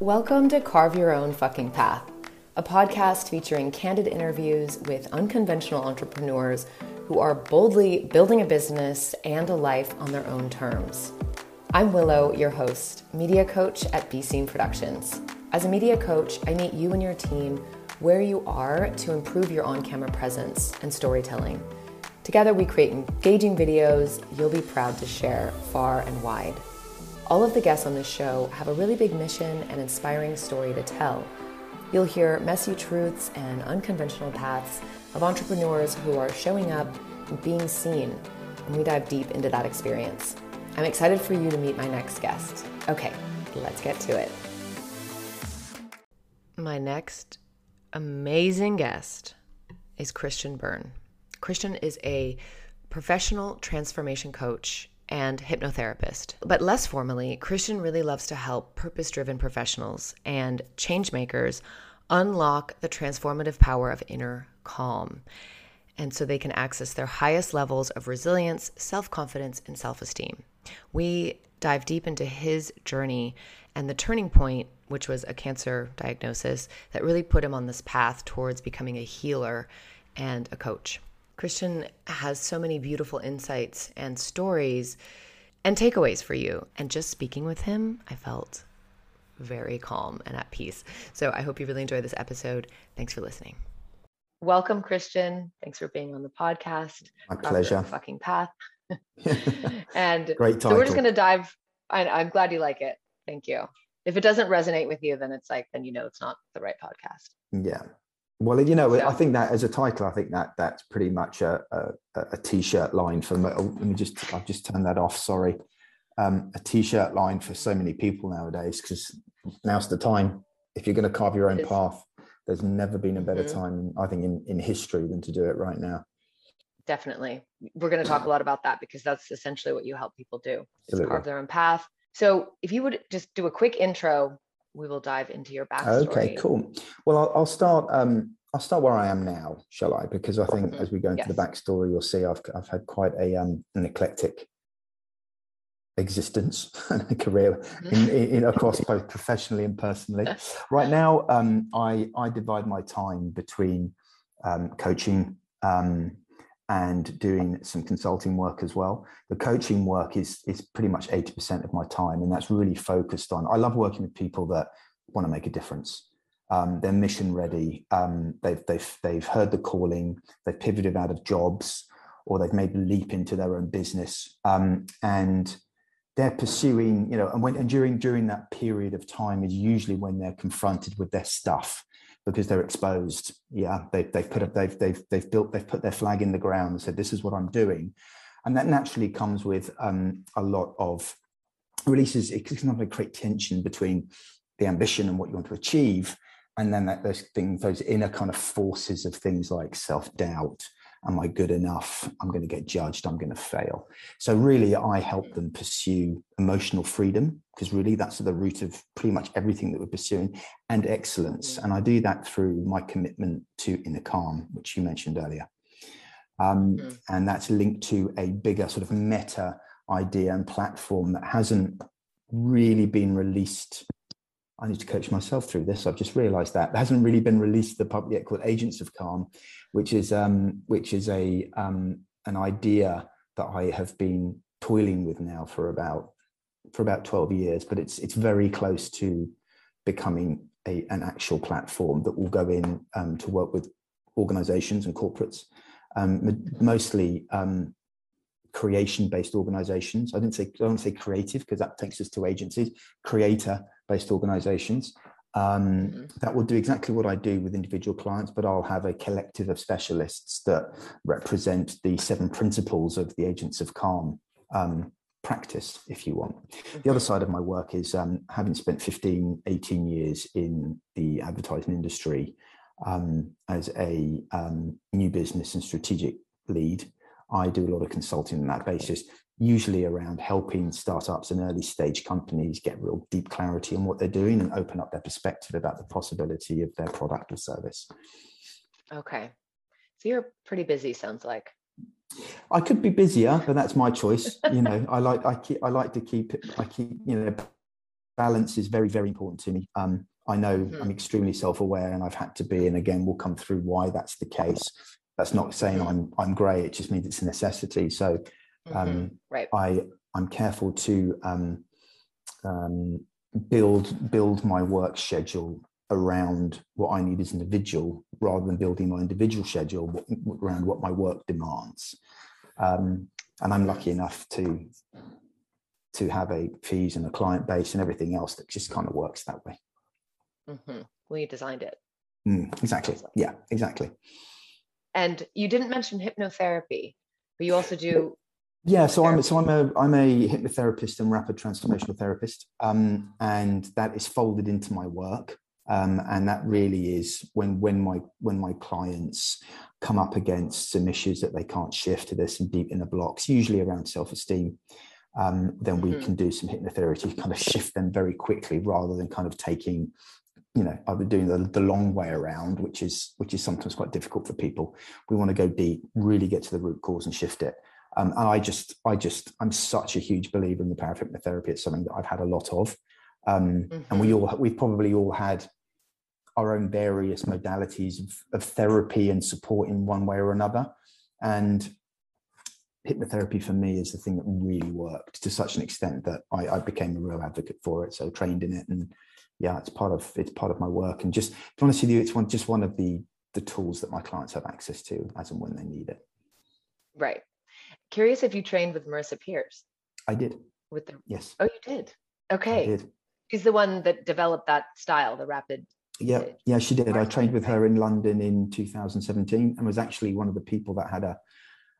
Welcome to Carve Your Own Fucking Path, a podcast featuring candid interviews with unconventional entrepreneurs who are boldly building a business and a life on their own terms. I'm Willow, your host, media coach at B Scene Productions. As a media coach, I meet you and your team where you are to improve your on camera presence and storytelling. Together, we create engaging videos you'll be proud to share far and wide. All of the guests on this show have a really big mission and inspiring story to tell. You'll hear messy truths and unconventional paths of entrepreneurs who are showing up and being seen, and we dive deep into that experience. I'm excited for you to meet my next guest. Okay, let's get to it. My next amazing guest is Christian Byrne. Christian is a professional transformation coach and hypnotherapist. But less formally, Christian really loves to help purpose driven professionals and change makers unlock the transformative power of inner calm. And so they can access their highest levels of resilience, self confidence, and self esteem. We dive deep into his journey and the turning point, which was a cancer diagnosis, that really put him on this path towards becoming a healer and a coach. Christian has so many beautiful insights and stories and takeaways for you. And just speaking with him, I felt very calm and at peace. So I hope you really enjoyed this episode. Thanks for listening. Welcome, Christian. Thanks for being on the podcast. My pleasure. Fucking path. and great title. So we're just going to dive. I, I'm glad you like it. Thank you. If it doesn't resonate with you, then it's like, then you know it's not the right podcast. Yeah. Well, you know, I think that as a title, I think that that's pretty much a, a, a t-shirt line for me. Oh, let me just, I've just turned that off. Sorry. Um, a t-shirt line for so many people nowadays, because now's the time. If you're going to carve your own path, there's never been a better mm-hmm. time, I think, in, in history than to do it right now. Definitely. We're going to talk a lot about that because that's essentially what you help people do is carve their own path. So if you would just do a quick intro we will dive into your backstory. Okay, cool. Well, I'll, I'll start. Um, I'll start where I am now, shall I? Because I think mm-hmm. as we go into yes. the backstory, you'll see I've I've had quite a um, an eclectic existence and a career in, mm-hmm. in, in, across both professionally and personally. Right now, um, I I divide my time between um, coaching, um, and doing some consulting work as well. The coaching work is is pretty much 80% of my time, and that's really focused on. I love working with people that want to make a difference. Um, they're mission ready. Um, they've they've they've heard the calling. They've pivoted out of jobs, or they've made the leap into their own business, um, and they're pursuing. You know, and when and during during that period of time is usually when they're confronted with their stuff because they're exposed. Yeah, they, they've put up, they've they've they've built, they've put their flag in the ground and said, "This is what I'm doing," and that naturally comes with um, a lot of releases. It can create tension between the ambition and what you want to achieve, and then that those things, those inner kind of forces of things like self doubt am I good enough? I'm going to get judged. I'm going to fail. So, really, I help them pursue emotional freedom because really that's at the root of pretty much everything that we're pursuing and excellence. And I do that through my commitment to inner calm, which you mentioned earlier. Um, mm. And that's linked to a bigger sort of meta idea and platform that hasn't really been released I need to coach myself through this. I've just realised that it hasn't really been released to the public yet, called Agents of Calm, which is um, which is a um, an idea that I have been toiling with now for about for about twelve years. But it's it's very close to becoming a, an actual platform that will go in um, to work with organisations and corporates, um, mostly um, creation based organizations. I didn't say I don't say creative because that takes us to agencies, creator based organizations. Um, mm-hmm. That will do exactly what I do with individual clients, but I'll have a collective of specialists that represent the seven principles of the Agents of Calm um, practice, if you want. Mm-hmm. The other side of my work is um, having spent 15, 18 years in the advertising industry um, as a um, new business and strategic lead. I do a lot of consulting on that basis, usually around helping startups and early stage companies get real deep clarity on what they're doing and open up their perspective about the possibility of their product or service. Okay. So you're pretty busy, sounds like. I could be busier, but that's my choice. You know, I like I keep I like to keep I keep you know balance is very, very important to me. Um, I know mm-hmm. I'm extremely self-aware, and I've had to be. And again, we'll come through why that's the case. That's not saying mm-hmm. I'm I'm great. It just means it's a necessity. So, um, mm-hmm. right. I I'm careful to um, um, build build my work schedule around what I need as an individual, rather than building my individual schedule around what my work demands. Um, and I'm lucky enough to to have a fees and a client base and everything else that just kind of works that way. Mm-hmm. You designed it. Mm, exactly. Yeah, exactly. And you didn't mention hypnotherapy, but you also do. Yeah, so I'm so I'm a I'm a hypnotherapist and rapid transformational therapist, um, and that is folded into my work. Um, and that really is when when my when my clients come up against some issues that they can't shift, to there's some deep inner blocks, usually around self esteem um, then we mm-hmm. can do some hypnotherapy to kind of shift them very quickly rather than kind of taking you know i've been doing the, the long way around which is which is sometimes quite difficult for people we want to go deep really get to the root cause and shift it um, and i just i just i'm such a huge believer in the power of hypnotherapy it's something that i've had a lot of um, mm-hmm. and we mm-hmm. all we've probably all had our own various modalities of, of therapy and support in one way or another and hypnotherapy for me is the thing that really worked to such an extent that I, I, became a real advocate for it. So trained in it, and yeah, it's part of it's part of my work. And just to be honest with you, it's one just one of the the tools that my clients have access to as and when they need it. Right. Curious if you trained with Marisa Peer. I did. With the yes. Oh, you did. Okay. I did. She's the one that developed that style, the rapid. Yeah, yeah, she did. I trained with her in London in 2017 and was actually one of the people that had a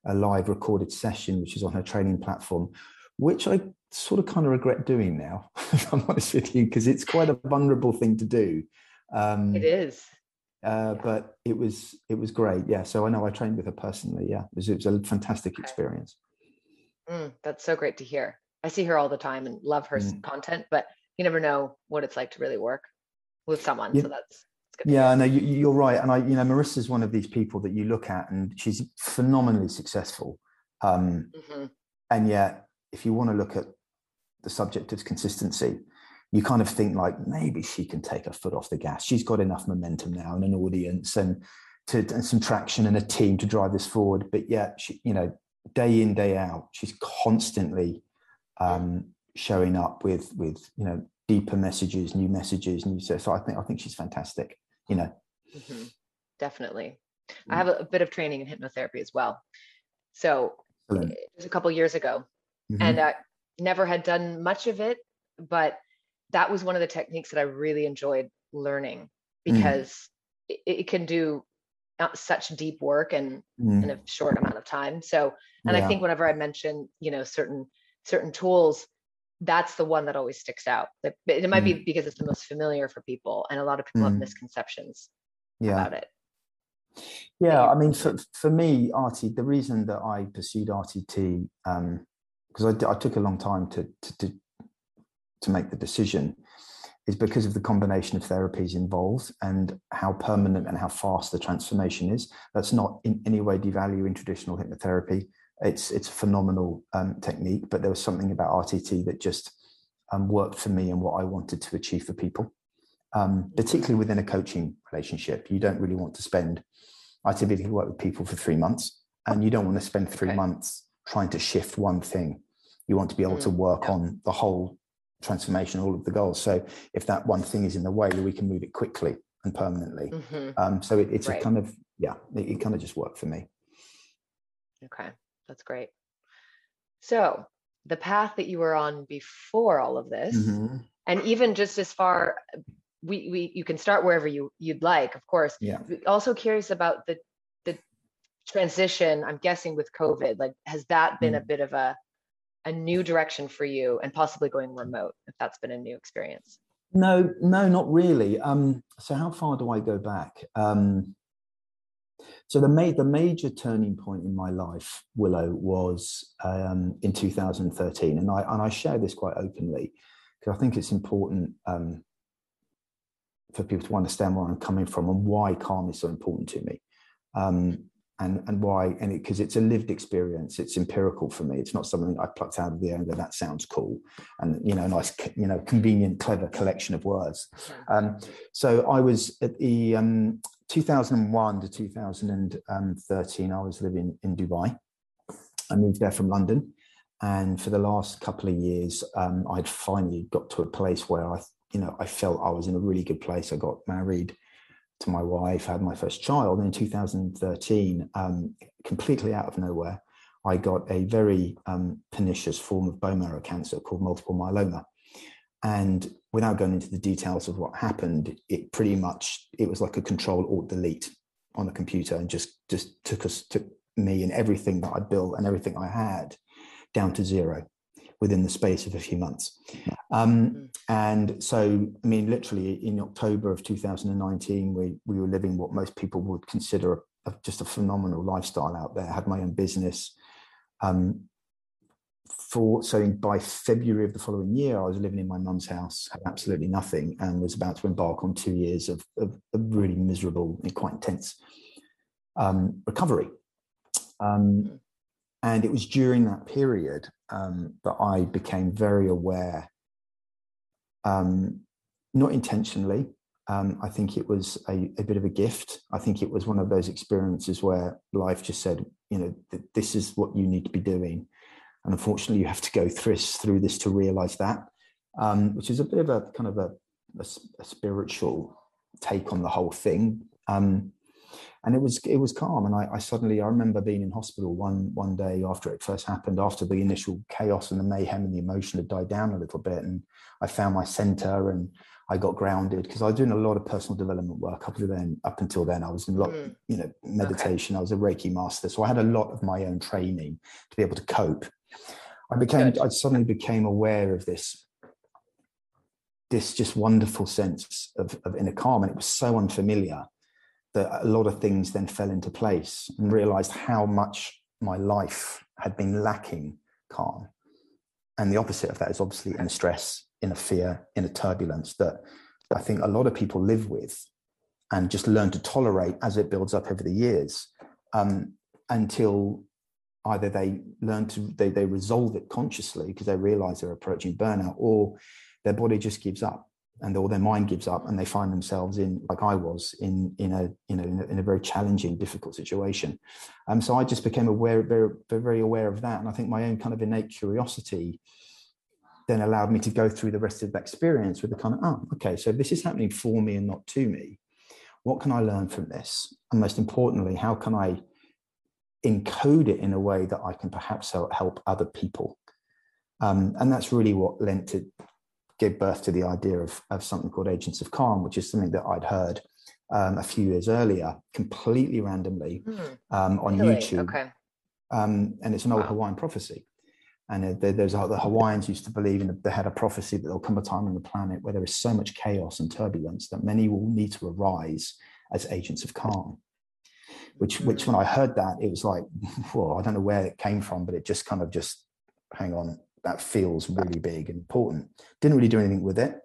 a live recorded session, which is on her training platform, which I sort of kind of regret doing now, if I'm honest with you, because it's quite a vulnerable thing to do. Um, it is. Uh, but it was it was great, yeah. So I know I trained with her personally. Yeah, it was, it was a fantastic okay. experience. Mm, that's so great to hear. I see her all the time and love her mm. content, but you never know what it's like to really work with someone. Yeah. So that's yeah, no, you, are right, and I, you know, Marisa's one of these people that you look at, and she's phenomenally successful. Um, mm-hmm. And yet, if you want to look at the subject of consistency, you kind of think like maybe she can take her foot off the gas. She's got enough momentum now and an audience and to and some traction and a team to drive this forward. But yet, she, you know, day in day out, she's constantly um, showing up with with you know deeper messages, new messages, new. So I think I think she's fantastic you know mm-hmm. definitely i have a, a, bit of training in hypnotherapy as well so Excellent. it was a couple years ago mm-hmm. and i never had done much of it but that was one of the techniques that i really enjoyed learning mm. because mm. it, it, can do uh, such deep work and mm. in a short amount of time so and yeah. i think whenever i mention you know certain certain tools that's the one that always sticks out. It might be mm. because it's the most familiar for people, and a lot of people mm. have misconceptions yeah. about it. Yeah, I mean, for for me, RT, the reason that I pursued RTT, because I, I took a long time to, to to to make the decision, is because of the combination of therapies involved and how permanent and how fast the transformation is. That's not in any way devaluing traditional hypnotherapy it's it's a phenomenal um, technique, but there was something about RTT that just um, worked for me and what I wanted to achieve for people. Um, particularly within a coaching relationship, you don't really want to spend. I typically work with people for three months, and you don't want to spend three okay. months trying to shift one thing. You want to be able mm, to work yeah. on the whole transformation, all of the goals. So if that one thing is in the way, we can move it quickly and permanently. Mm-hmm. Um, so it, it's right. a kind of yeah, it, it kind of just worked for me. Okay. That's great. So, the path that you were on before all of this, mm-hmm. and even just as far, we, we you can start wherever you you'd like, of course. Yeah. Also curious about the the transition. I'm guessing with COVID, like has that been mm. a bit of a a new direction for you, and possibly going remote, if that's been a new experience? No, no, not really. Um, so how far do I go back? Um, so the, ma- the major turning point in my life, Willow, was um, in 2013, and I and I share this quite openly because I think it's important um, for people to understand where I'm coming from and why calm is so important to me. And and why and because it, it's a lived experience. It's empirical for me. It's not something i plucked out of the air and go that sounds cool and you know nice you know convenient clever collection of words. Um, so i was at the um, 2001 to 2013 i was living in dubai. I moved there from london and for the last couple of years um, i'd finally got to a place where i you know i felt i was in a really good place. I got married to my wife, had my first child. In 2013, um, completely out of nowhere, I got a very um, pernicious form of bone marrow cancer called multiple myeloma. And without going into the details of what happened, it pretty much it was like a control alt delete on the computer and just just took us took me and everything that I built and everything I had down to zero within the space of a few months. Um, mm. and so, I mean, literally in October of 2019, we, we were living what most people would consider a, a, just a phenomenal lifestyle out there. I had my own business. Um, for so by February of the following year, I was living in my mum's house, had absolutely nothing, and was about to embark on two years of, of, of really miserable and quite intense um, recovery. Um, mm. And it was during that period um, that I became very aware, um, not intentionally. Um, I think it was a, a, bit of a gift. I think it was one of those experiences where life just said, you know, th- this is what you need to be doing. And unfortunately, you have to go through, through this to realize that, um, which is a bit of a kind of a, a, a spiritual take on the whole thing. Um, and it was it was calm. And I, I, suddenly i remember being in hospital one one day after it first happened after the initial chaos and the mayhem and the emotion had died down a little bit and i found my center and i got grounded because i was doing a lot of personal development work up to then up until then. I was in a lot mm. you know meditation. Okay. i was a reiki master. So i had a lot of my own training to be able to cope. I became Good. i suddenly became aware of this this just wonderful sense of, of inner calm. And it was so unfamiliar that a lot of things then fell into place and realized how much my life had been lacking calm. And the opposite of that is obviously in a stress, in a fear, in a turbulence that I think a lot of people live with and just learn to tolerate as it builds up over the years um, until either they learn to they, they resolve it consciously because they realize they're approaching burnout or their body just gives up and or their mind gives up and they find themselves in like I was in in a you know in a, in a very challenging difficult situation. Um so I just became aware very very aware of that. And I think my own kind of innate curiosity then allowed me to go through the rest of that experience with the kind of oh okay so this is happening for me and not to me. What can I learn from this? And most importantly how can I encode it in a way that I can perhaps help other people? Um, and that's really what lent to gave birth to the idea of, of something called Agents of Calm, which is something that I'd heard um, a few years earlier, completely randomly mm, um, on really? YouTube. Okay. Um, and it's an old wow. Hawaiian prophecy. And there's the Hawaiians used to believe in they had a prophecy that there'll come a time on the planet where there is so much chaos and turbulence that many will need to arise as agents of calm. Which, mm. which when I heard that, it was like, well, I don't know where it came from, but it just kind of just, hang on, that feels really big and important. Didn't really do anything with it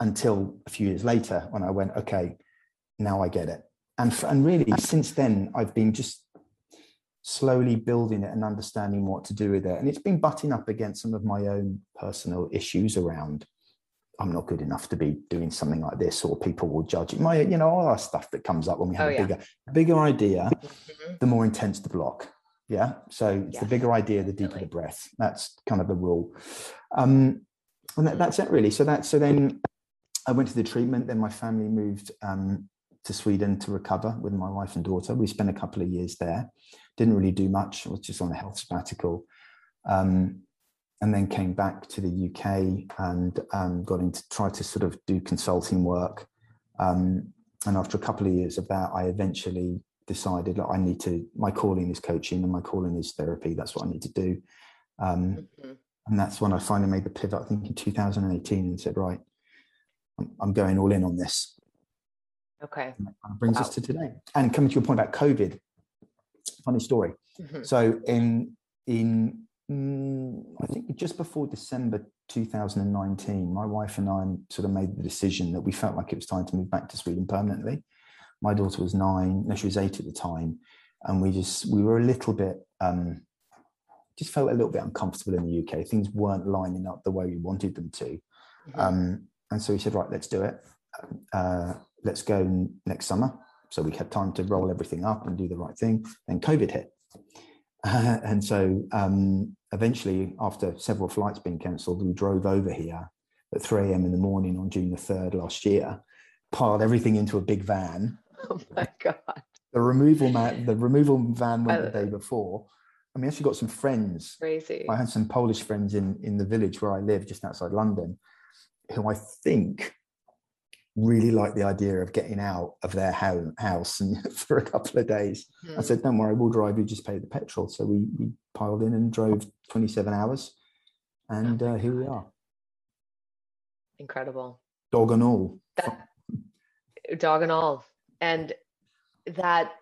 until a few years later when I went, okay, now I get it. And, and really, since then, I've been just slowly building it and understanding what to do with it. And it's been butting up against some of my own personal issues around I'm not good enough to be doing something like this, or people will judge it. My, you know, all our stuff that comes up when we have oh, a yeah. bigger, bigger idea, mm-hmm. the more intense the block. Yeah. So it's the bigger idea, the deeper the breath. That's kind of the rule. Um, and that, that's it really. So that so then I went to the treatment. Then my family moved um, to Sweden to recover with my wife and daughter. We spent a couple of years there. Didn't really do much. I was just on a health sabbatical. Um, and then came back to the UK and um, got into try to sort of do consulting work. Um, and after a couple of years of that, I eventually decided like I need to my calling is coaching and my calling is therapy. That's what I need to do. Um, mm-hmm. And that's when I finally made the pivot. I think in 2018 and said, right, I'm, I'm going all in on this. Okay. And that brings wow. us to today. And coming to your point about COVID, funny story. Mm-hmm. So in in mm, I think just before December 2019, my wife and I sort of made the decision that we felt like it was time to move back to Sweden permanently my daughter was nine, no, she was eight at the time. and we just we were a little bit um, just felt a little bit uncomfortable in the UK. Things weren't lining up the way we wanted them to, mm-hmm. um, and so we said, right, let's do it. Uh, let's go next summer. So we had time to roll everything up and do the right thing. Then COVID hit, uh, and so um, eventually, after several flights being cancelled, we drove over here at 3 a.m. in the morning on June the 3rd last year, piled everything into a big van. Oh my god! The removal man, the removal van went the day before. I mean, actually got some friends. Crazy. I had some Polish friends in in the village where I live, just outside London, who I think really liked the idea of getting out of their house and for a couple of days. I said, "Don't worry, we'll drive. You just pay the petrol." So we we piled in and drove 27 hours, and uh, here we are. Incredible. Dog and all. That, dog and all, and that.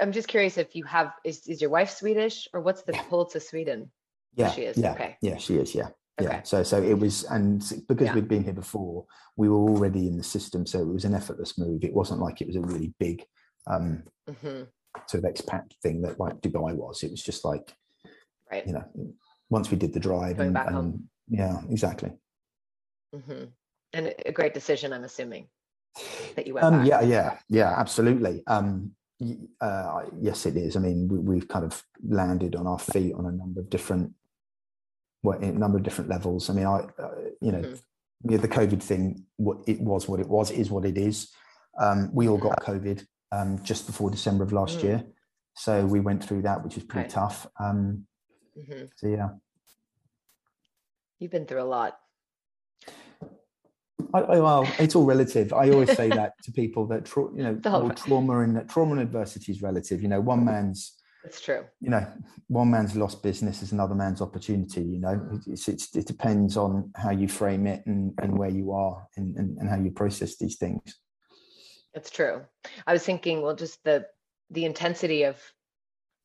I'm just curious if you have is is your wife Swedish or what's the pull to Sweden? Yeah, she is. Yeah, okay. Yeah, she is. Yeah. Okay. Yeah. So so it was, and because yeah. we'd been here before, we were already in the system. So it was an effortless move. It wasn't like it was a really big um, mm-hmm. sort of expat thing that like Dubai was. It was just like, right. You know, once we did the drive, Going and, back and home. yeah, exactly. Mm-hmm. And a great decision, I'm assuming, that you went um. Yeah, yeah, yeah, absolutely. Um, uh, yes, it is. I mean, we, have kind of landed on our feet on a number of different, well, a number of different levels. I mean, I, uh, you know, mm-hmm. the COVID thing, what it was, what it was, is what it is. Um, we all got COVID um, just before December of last mm. year, so we went through that, which was pretty right. tough. Um, mm-hmm. So yeah, you've been through a lot. I, I, well, it's all relative. I always say that to people that tra- you know, all trauma and trauma and adversity is relative. You know, one man's it's true. You know, one man's lost business is another man's opportunity. You know, it's, it's, it depends on how you frame it and, and where you are and, and, and how you process these things. It's true. I was thinking, well, just the the intensity of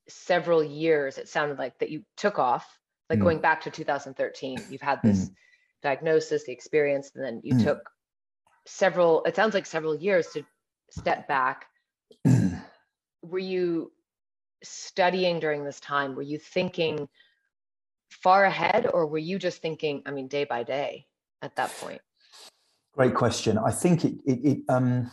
several years. It sounded like that you took off, like mm. going back to 2013. You've had this. Mm diagnosis, the experience, and then you mm. took several, it sounds like several years to step back. Were you studying during this time? Were you thinking far ahead or were you just thinking, I mean, day by day at that point? Great question. I think it, it, it um,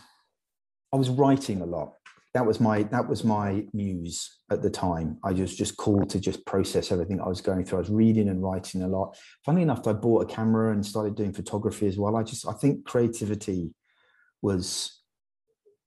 I was writing a lot that was my that was my muse at the time. I was just called to just process everything I was going through. I was reading and writing a lot. Funny enough, I bought a camera and started doing photography as well. I just I think creativity was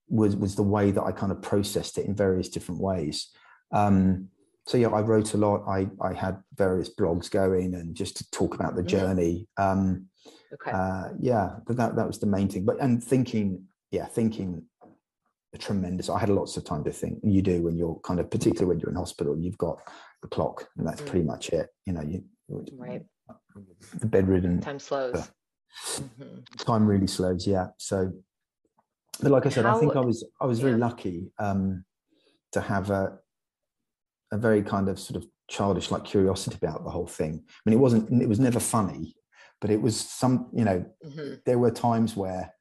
was was the way that I kind of processed it in various different ways. Um, so yeah, I wrote a lot. I I had various blogs going and just to talk about the mm. journey. Um, okay. Uh, yeah, but that that was the main thing. But and thinking, yeah, thinking tremendous i had lots of time to think you do when you're kind of particularly when you're in hospital you've got the clock and that's mm. pretty much it you know you right the bedridden time slows uh, mm-hmm. time really slows yeah so but like i said How, i think i was i was yeah. very lucky um to have a a very kind of sort of childish like curiosity about the whole thing i mean it wasn't it was never funny but it was some you know mm-hmm. there were times where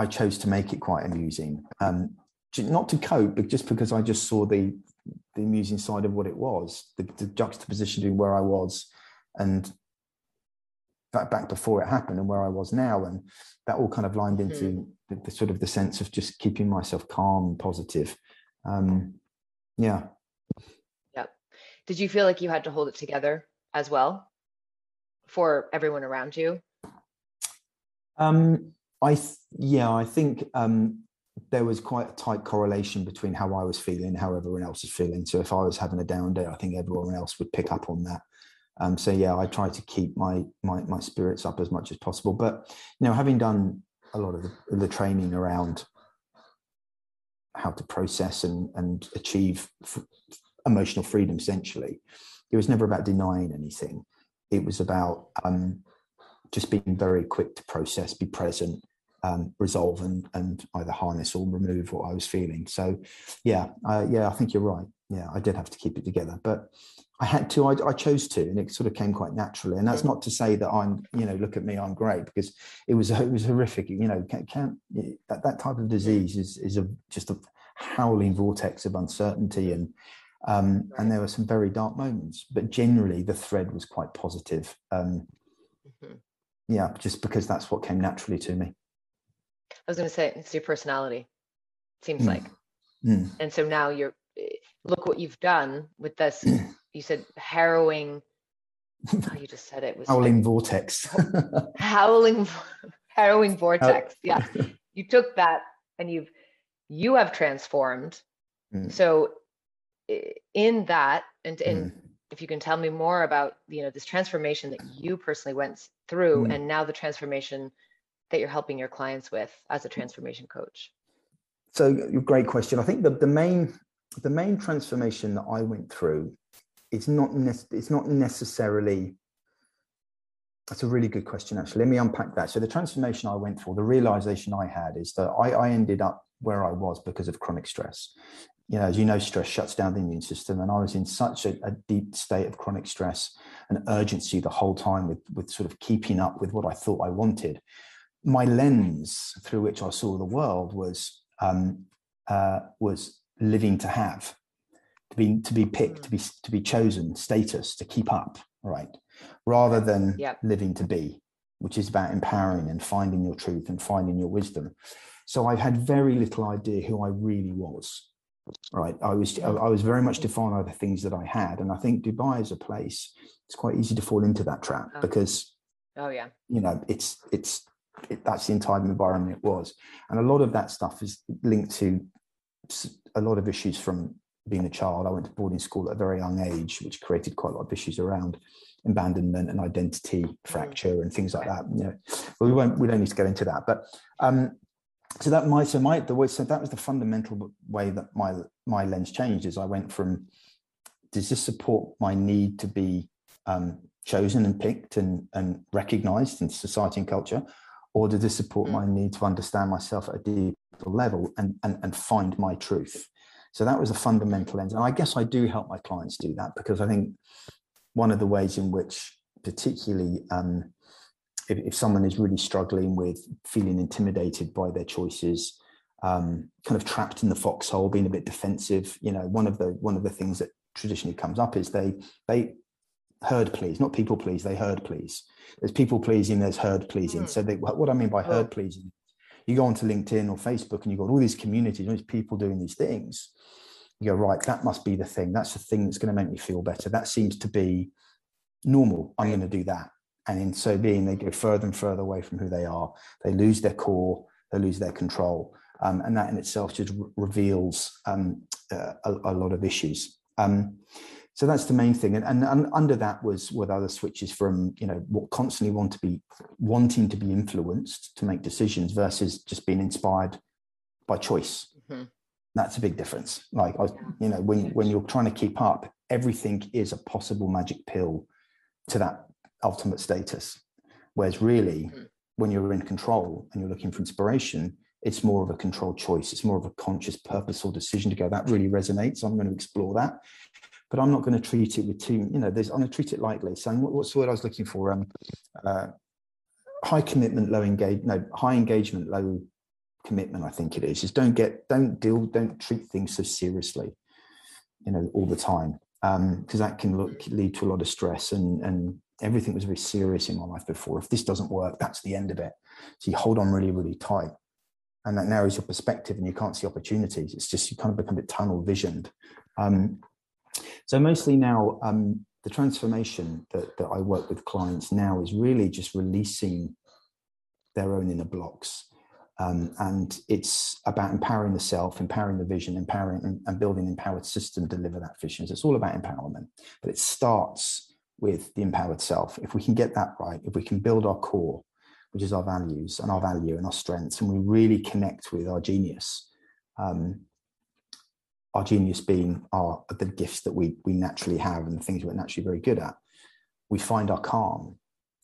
I chose to make it quite amusing. Um, not to cope, but just because I just saw the the amusing side of what it was, the, the juxtaposition between where I was and back back before it happened and where I was now, and that all kind of lined into mm. the, the, sort of the sense of just keeping myself calm and positive. Um, yeah. Yeah. Did you feel like you had to hold it together as well for everyone around you? Um, I th- yeah, I think um, there was quite a tight correlation between how I was feeling, how everyone else was feeling. So if I was having a down day, I think everyone else would pick up on that. Um, so yeah, I try to keep my my my spirits up as much as possible. But you know, having done a lot of the, the training around how to process and and achieve f- emotional freedom, essentially, it was never about denying anything. It was about um, just being very quick to process, be present, um, resolve and and either harness or remove what I was feeling. So, yeah, uh, yeah, I think you're right. Yeah, I did have to keep it together, but I had to. I, I, chose to, and it sort of came quite naturally. And that's not to say that I'm, you know, look at me, I'm great, because it was it was horrific. You know, can, can that that type of disease is is a just a howling vortex of uncertainty and um, right. and there were some very dark moments but generally the thread was quite positive um, mm-hmm. yeah just because that's what came naturally to me i was going to say it's your personality seems mm. like mm. and so now you're look what you've done with this you said harrowing oh, you just said it was howling like, vortex howling harrowing vortex yeah you took that and you've you have transformed mm. so in that and and mm. if you can tell me more about you know this transformation that you personally went through mm. and now the transformation that you're helping your clients with as a mm-hmm. transformation coach? So uh, great question. I think the, the main the main transformation that i went through it's not ne- it's not necessarily that's a really good question actually. Let me unpack that. So the transformation i went through the realization i had is that i, I ended up where i was because of chronic stress. You know, as you know, stress shuts down the immune system. And I was in such a, a, deep state of chronic stress and urgency the whole time with, with sort of keeping up with what I thought I wanted. My lens through which I saw the world was um, uh, was living to have, to be to be picked, to be to be chosen, status, to keep up, right? Rather than yep. living to be, which is about empowering and finding your truth and finding your wisdom. So I had very little idea who I really was right i was i was very much defined by the things that i had and i think dubai is a place it's quite easy to fall into that trap oh. because oh yeah you know it's it's it, that's the entire environment it was. And a lot of that stuff is linked to a lot of issues from being a child. I went to boarding school at a very young age which created quite a lot of issues around abandonment and identity mm. fracture and things like that you know. But we won't we don't need to go into that. But um so that my so my the way so that was the fundamental way that my my lens changed is I went from does this support my need to be um, chosen and picked and and recognized in society and culture, or does this support mm. my need to understand myself at a deeper level and and and find my truth? So that was a fundamental lens, and I guess I do help my clients do that because I think one of the ways in which particularly um, if, if someone is really struggling with feeling intimidated by their choices, um, kind of trapped in the foxhole, being a bit defensive, you know, one of the one of the things that traditionally comes up is they they herd please, not people please, they herd please. There's people pleasing, there's herd pleasing. Mm. So they, what I mean by herd pleasing, you go onto LinkedIn or Facebook and you've got all these communities, all these people doing these things. You go, right, that must be the thing. That's the thing that's going to make me feel better. That seems to be normal. I'm going to do that. And in so being, they go further and further away from who they are. They lose their core, they lose their control. Um, and that in itself just re- reveals um, uh, a, a, lot of issues. Um, so that's the main thing. And, and, and, under that was with other switches from, you know, what constantly want to be wanting to be influenced to make decisions versus just being inspired by choice. Mm-hmm. That's a big difference. Like, I, you know, when, when you're trying to keep up, everything is a possible magic pill to that ultimate status. Whereas really, mm-hmm. when you're in control and you're looking for inspiration, it's more of a controlled choice. It's more of a conscious, purposeful decision to go. That really resonates. I'm going to explore that, but I'm not going to treat it with too. You know, there's. I'm going to treat it lightly. So, what, what's the word I was looking for? Um, uh, high commitment, low engage. No, high engagement, low commitment. I think it is. Just don't get, don't deal, don't treat things so seriously. You know, all the time, because um, that can look, lead to a lot of stress and and everything was very serious in my life before. If this doesn't work, that's the end of it. So you hold on really, really tight. And that narrows your perspective and you can't see opportunities. It's just you kind of become a bit tunnel visioned. Um, so mostly now, um, the transformation that, that I work with clients now is really just releasing their own inner blocks. Um, and it's about empowering the self, empowering the vision, empowering and, and building an empowered system to deliver that vision. So it's all about empowerment, but it starts with the empowered self. If we can get that right, if we can build our core, which is our values and our value and our strengths, and we really connect with our genius, um, our genius being our the gifts that we we naturally have and the things we're naturally very good at, we find our calm.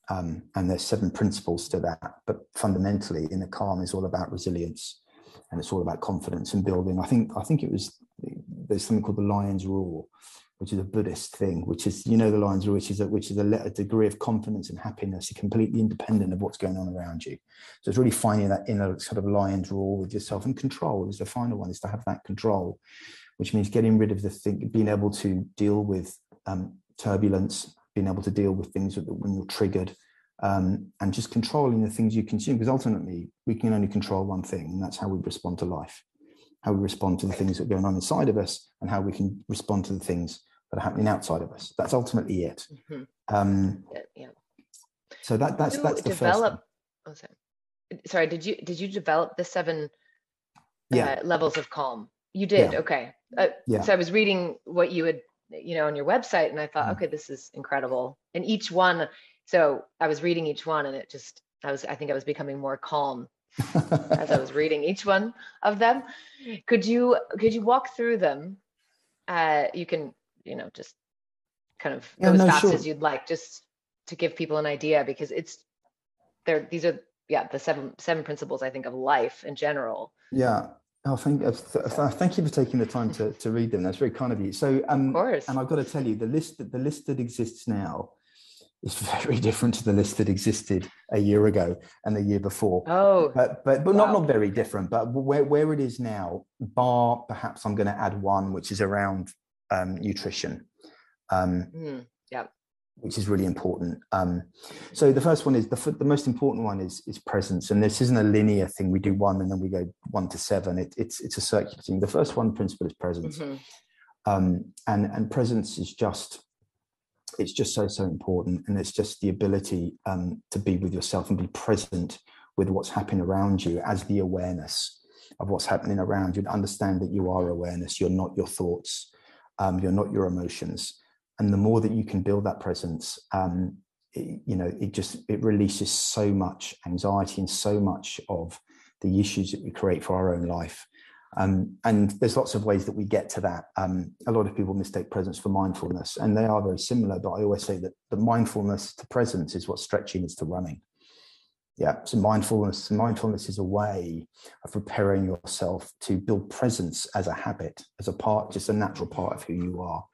Um, and there's seven principles to that, but fundamentally, in the calm is all about resilience, and it's all about confidence and building. I think I think it was there's something called the lion's roar which is a Buddhist thing, which is, you know, the roar, which is a, which is a, a degree of confidence and happiness, completely independent of what's going on around you. So it's really finding that inner sort of lion's roar with yourself and control is the final one is to have that control, which means getting rid of the thing, being able to deal with um, turbulence, being able to deal with things when you're triggered, um, and just controlling the things you consume. Because ultimately, we can only control one thing, and that's how we respond to life, how we respond to the things that are going on inside of us, and how we can respond to the things that are happening outside of us. That's ultimately it. Mm-hmm. Um, yeah. So that that's that's the develop, first. Oh, sorry. sorry. Did you did you develop the seven yeah. uh, levels of calm? You did. Yeah. Okay. Uh, yeah. So I was reading what you had you know on your website, and I thought, mm. okay, this is incredible. And each one. So I was reading each one, and it just I was I think I was becoming more calm as I was reading each one of them. Could you could you walk through them? Uh, you can you know just kind of yeah, go as fast sure. as you'd like just to give people an idea because it's there these are yeah the seven seven principles i think of life in general yeah Oh, thank, uh, thank you for taking the time to, to read them. That's very kind of you. So, um, of course. and I've got to tell you, the list the list that exists now is very different to the list that existed a year ago and the year before. Oh, but but but wow. not not very different. But where where it is now, bar perhaps I'm going to add one, which is around um, nutrition. Um, mm, yeah. Which is really important. Um, so the first one is the, the most important one is is presence, and this isn't a linear thing. We do one and then we go one to seven. It, it's it's a circular thing. The first one principle is presence, mm-hmm. um, and and presence is just it's just so so important, and it's just the ability um, to be with yourself and be present with what's happening around you as the awareness of what's happening around you. Understand that you are awareness. You're not your thoughts um, you're not your emotions and the more that you can build that presence um, it, you know it just it releases so much anxiety and so much of the issues that we create for our own life um, and there's lots of ways that we get to that. Um, a lot of people mistake presence for mindfulness and they are very similar but i always say that the mindfulness to presence is what stretching is to running. Yeah so mindfulness mindfulness is a way of preparing yourself to build presence as a habit as a part just a natural part of who you are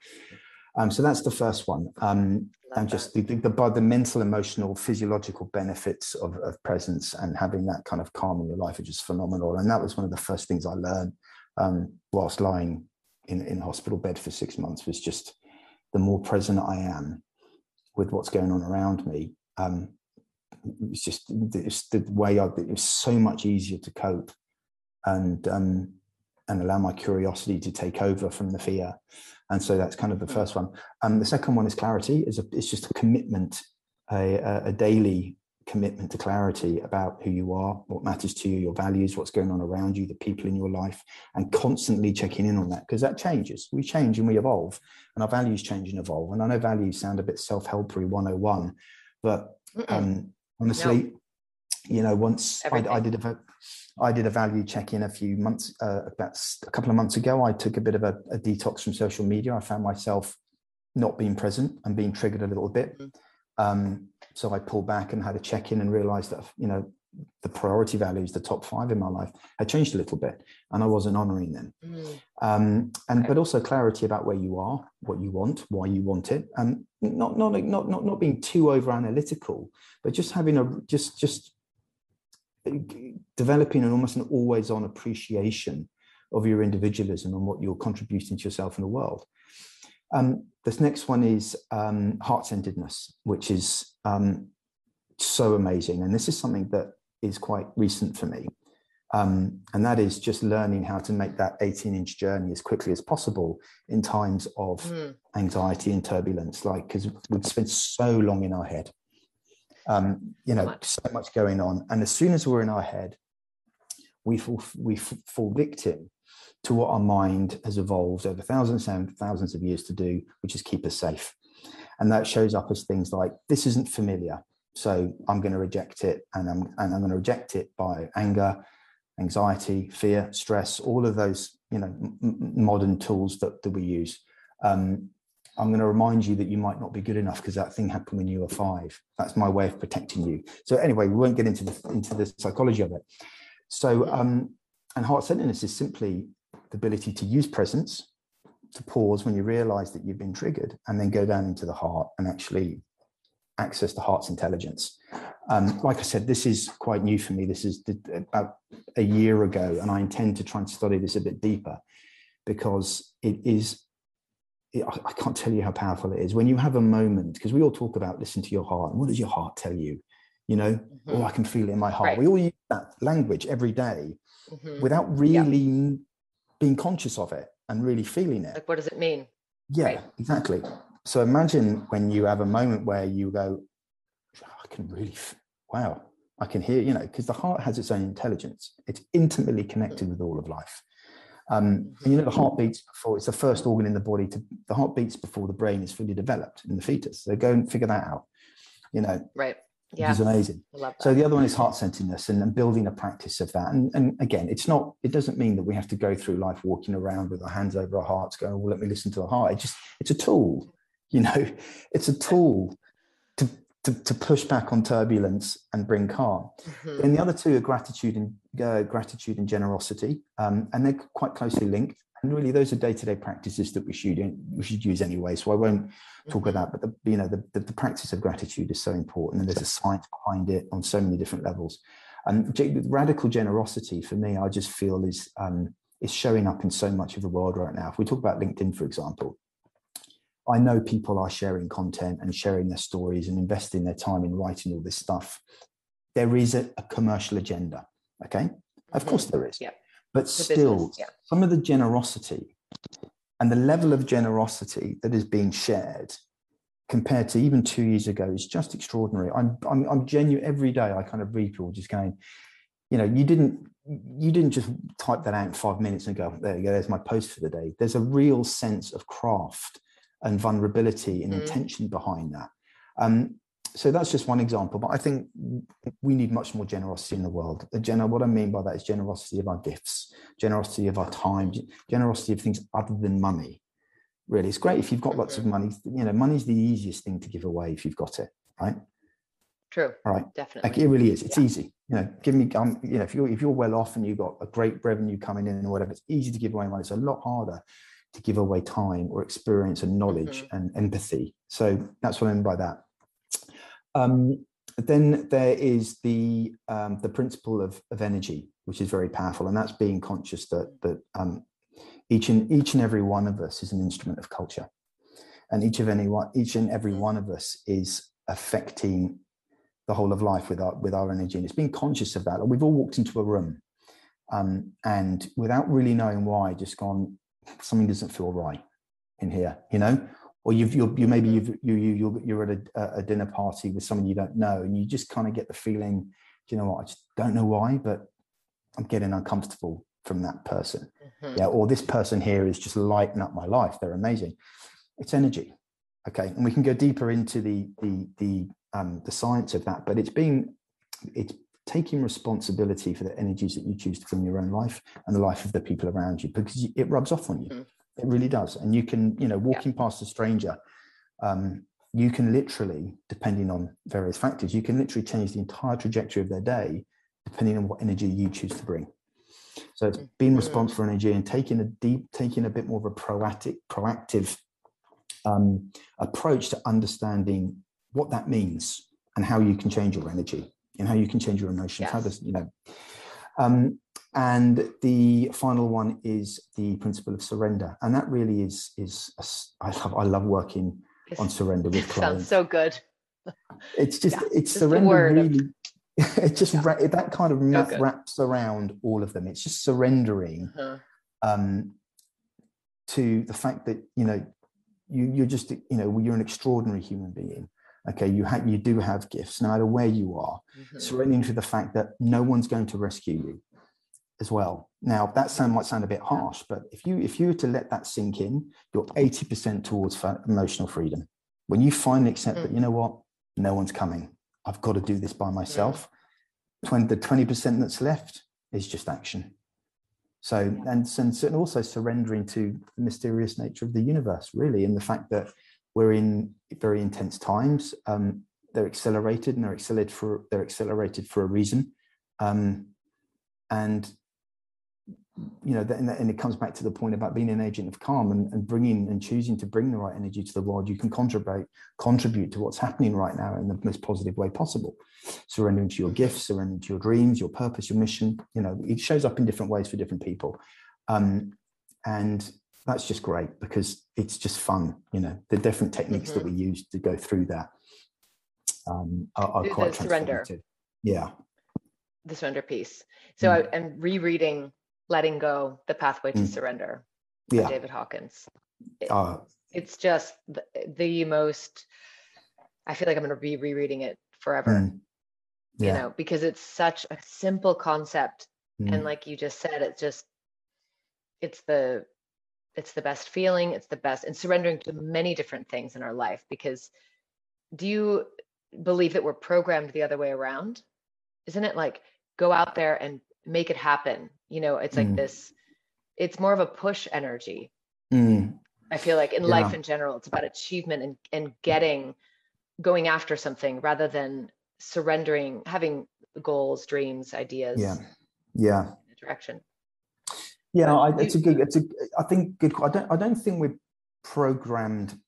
um, so that's the first one. Um, and just the, the, the, the, mental emotional physiological benefits of, of presence and having that kind of calm in your life are just phenomenal. And that was one of the first things i learned um, whilst lying in, in hospital bed for six months was just the more present i am with what's going on around me um, it's just it's the way I, it was so much easier to cope. And um, and allow my curiosity to take over from the fear. And so that's kind of the mm. first one. And um, the second one is clarity. is a, It's just a commitment, a, a daily commitment to clarity about who you are, what matters to you, your values, what's going on around you, the people in your life, and constantly checking in on that because that changes. We change and we evolve, and our values change and evolve. And I know values sound a bit self-helpery 101, but um, honestly. No. You know, once I, I, did a I did a value check in a few months, uh, about a couple of months ago. I took a bit of a, a, detox from social media. I found myself not being present and being triggered a little bit. Mm-hmm. Um, so I pulled back and had a check in and realized that you know the priority values, the top five in my life, had changed a little bit, and I wasn't honoring them. Mm. Um, and okay. but also clarity about where you are, what you want, why you want it, and not not not not not being too over analytical, but just having a just just developing an almost an always on appreciation of your individualism and what you're contributing to yourself and the world. Um, this next one is um, heart centeredness, which is um, so amazing. And this is something that is quite recent for me. Um, and that is just learning how to make that 18 inch journey as quickly as possible in times of mm. anxiety and turbulence like because we've spent so long in our head um, you know so much going on. And as soon as we're in our head we fall we fall victim to what our mind has evolved over thousands and thousands of years to do which is keep us safe. And that shows up as things like this isn't familiar so I'm going to reject it, and I'm and I'm going to reject it by anger, anxiety, fear, stress, all of those you know m- modern tools that that we use. Um, I'm going to remind you that you might not be good enough because that thing happened when you were five. That's my way of protecting you. So anyway, we won't get into the into the psychology of it. So um, and heart centeredness is simply the ability to use presence to pause when you realize that you've been triggered and then go down into the heart and actually access the heart's intelligence. Um, like I said, this is quite new for me. This is the, about a year ago, and I intend to try and study this a bit deeper because it is. It, I can't tell you how powerful it is when you have a moment because we all talk about listen to your heart and what does your heart tell you you know mm-hmm. oh i can feel it in my heart right. we all use that language every day mm-hmm. without really yeah. being conscious of it and really feeling it like what does it mean yeah right. exactly so imagine when you have a moment where you go i can really wow i can hear you know because the heart has its own intelligence it's intimately connected with all of life um, and you know the heart beats before it's the first organ in the body to the heart beats before the brain is fully developed in the fetus so go and figure that out you know right yeah. which is amazing. So the other one is heart centeredness and, and, building a practice of that. And, and again, it's not, it doesn't mean that we have to go through life walking around with our hands over our hearts going, well, let me listen to the heart. It just, it's a tool, you know, it's a tool to, to, push back on turbulence and bring calm. Mm-hmm. And the other two are gratitude and uh, gratitude and generosity. Um, and they're quite closely linked and really those are day-to-day practices that we should we should use anyway so i won't talk about that but the you know the, the, the, practice of gratitude is so important and there's a science behind it on so many different levels and radical generosity for me i just feel is um, is showing up in so much of the world right now if we talk about linkedin for example i know people are sharing content and sharing their stories and investing their time in writing all this stuff there is a, a commercial agenda okay of course mm-hmm. there is yeah but still, yeah. some of the generosity and the level of generosity that is being shared compared to even two years ago is just extraordinary. I'm, I'm, I'm genuine every day. I kind of read people just going, you know, you didn't, you didn't just type that out in five minutes and go, there you go, there's my post for the day. There's a real sense of craft and vulnerability and mm. intention behind that. Um, so that's just one example but i think we need much more generosity in the world. Gen- what i mean by that is generosity of our gifts generosity of our time generosity of things other than money. Really it's great if you've got lots of money you know money's the easiest thing to give away if you've got it right? True. All right definitely. Like it really is. It's yeah. easy. You know give me um, you know if you're if you're well off and you've got a great revenue coming in or whatever it's easy to give away money. It's a lot harder to give away time or experience and knowledge mm-hmm. and empathy so that's what i mean by that um, then there is the um, the principle of, of energy, which is very powerful, and that's being conscious that that um, each and each and every one of us is an instrument of culture, and each of any one, each and every one of us is affecting the whole of life with our with our energy, and it's being conscious of that. Like we've all walked into a room, um, and without really knowing why, just gone something doesn't feel right in here, you know, or you've you're, you maybe you've you you you're, at a, a, dinner party with someone you don't know and you just kind of get the feeling you know what? I just don't know why but i'm getting uncomfortable from that person. Mm-hmm. yeah or this person here is just lighting up my life. They're amazing. It's energy okay? And we can go deeper into the the the um the science of that but it's being it's taking responsibility for the energies that you choose to from your own life and the life of the people around you because it rubs off on you mm-hmm it really does. And you can, you know, walking yeah. past a stranger, um, you can literally, depending on various factors, you can literally change the entire trajectory of their day depending on what energy you choose to bring. So it's being mm-hmm. responsible for energy and taking a deep, taking a bit more of a proactive, proactive um, approach to understanding what that means and how you can change your energy and how you can change your emotions. Yes. How does you know? Um, and the final one is the principle of surrender and that really is is a, I love I love working it's, on surrender with clients sounds so good it's just yeah, it's surrender really of, it just yeah. that kind of so wraps around all of them it's just surrendering uh-huh. um, to the fact that you know you you're just you know you're an extraordinary human being okay you have you do have gifts no matter where you are mm-hmm. surrendering to the fact that no one's going to rescue you as well. Now that sound might sound a bit harsh, but if you if you were to let that sink in, you're 80% towards emotional freedom. When you finally accept mm. that, you know what, no one's coming. I've got to do this by myself. Mm. 20, the 20% that's left is just action. So and, and also surrendering to the mysterious nature of the universe, really, and the fact that we're in very intense times. Um, they're accelerated and they're accelerated for they're accelerated for a reason. Um, and you know, and it comes back to the point about being an agent of calm and, and bringing and choosing to bring the right energy to the world. You can contribute contribute to what's happening right now in the most positive way possible. Surrendering to your gifts, surrendering to your dreams, your purpose, your mission. You know, it shows up in different ways for different people, um, and that's just great because it's just fun. You know, the different techniques mm-hmm. that we use to go through that um, are, are quite surrender. Yeah, the surrender piece. So mm. I am rereading letting go the pathway to mm. surrender yeah. david hawkins it, uh, it's just the, the, most i feel like i'm going to be rereading it forever mm. yeah. you know because it's such a simple concept mm. and like you just said it's just it's the it's the best feeling it's the best and surrendering to many different things in our life because do you believe that we're programmed the other way around isn't it like go out there and make it happen you know it's like mm. this it's more of a push energy mm. i feel like in yeah. life in general it's about achievement and, and getting going after something rather than surrendering having goals dreams ideas yeah yeah direction yeah I, it's a good it's a i think good i don't i don't think we're programmed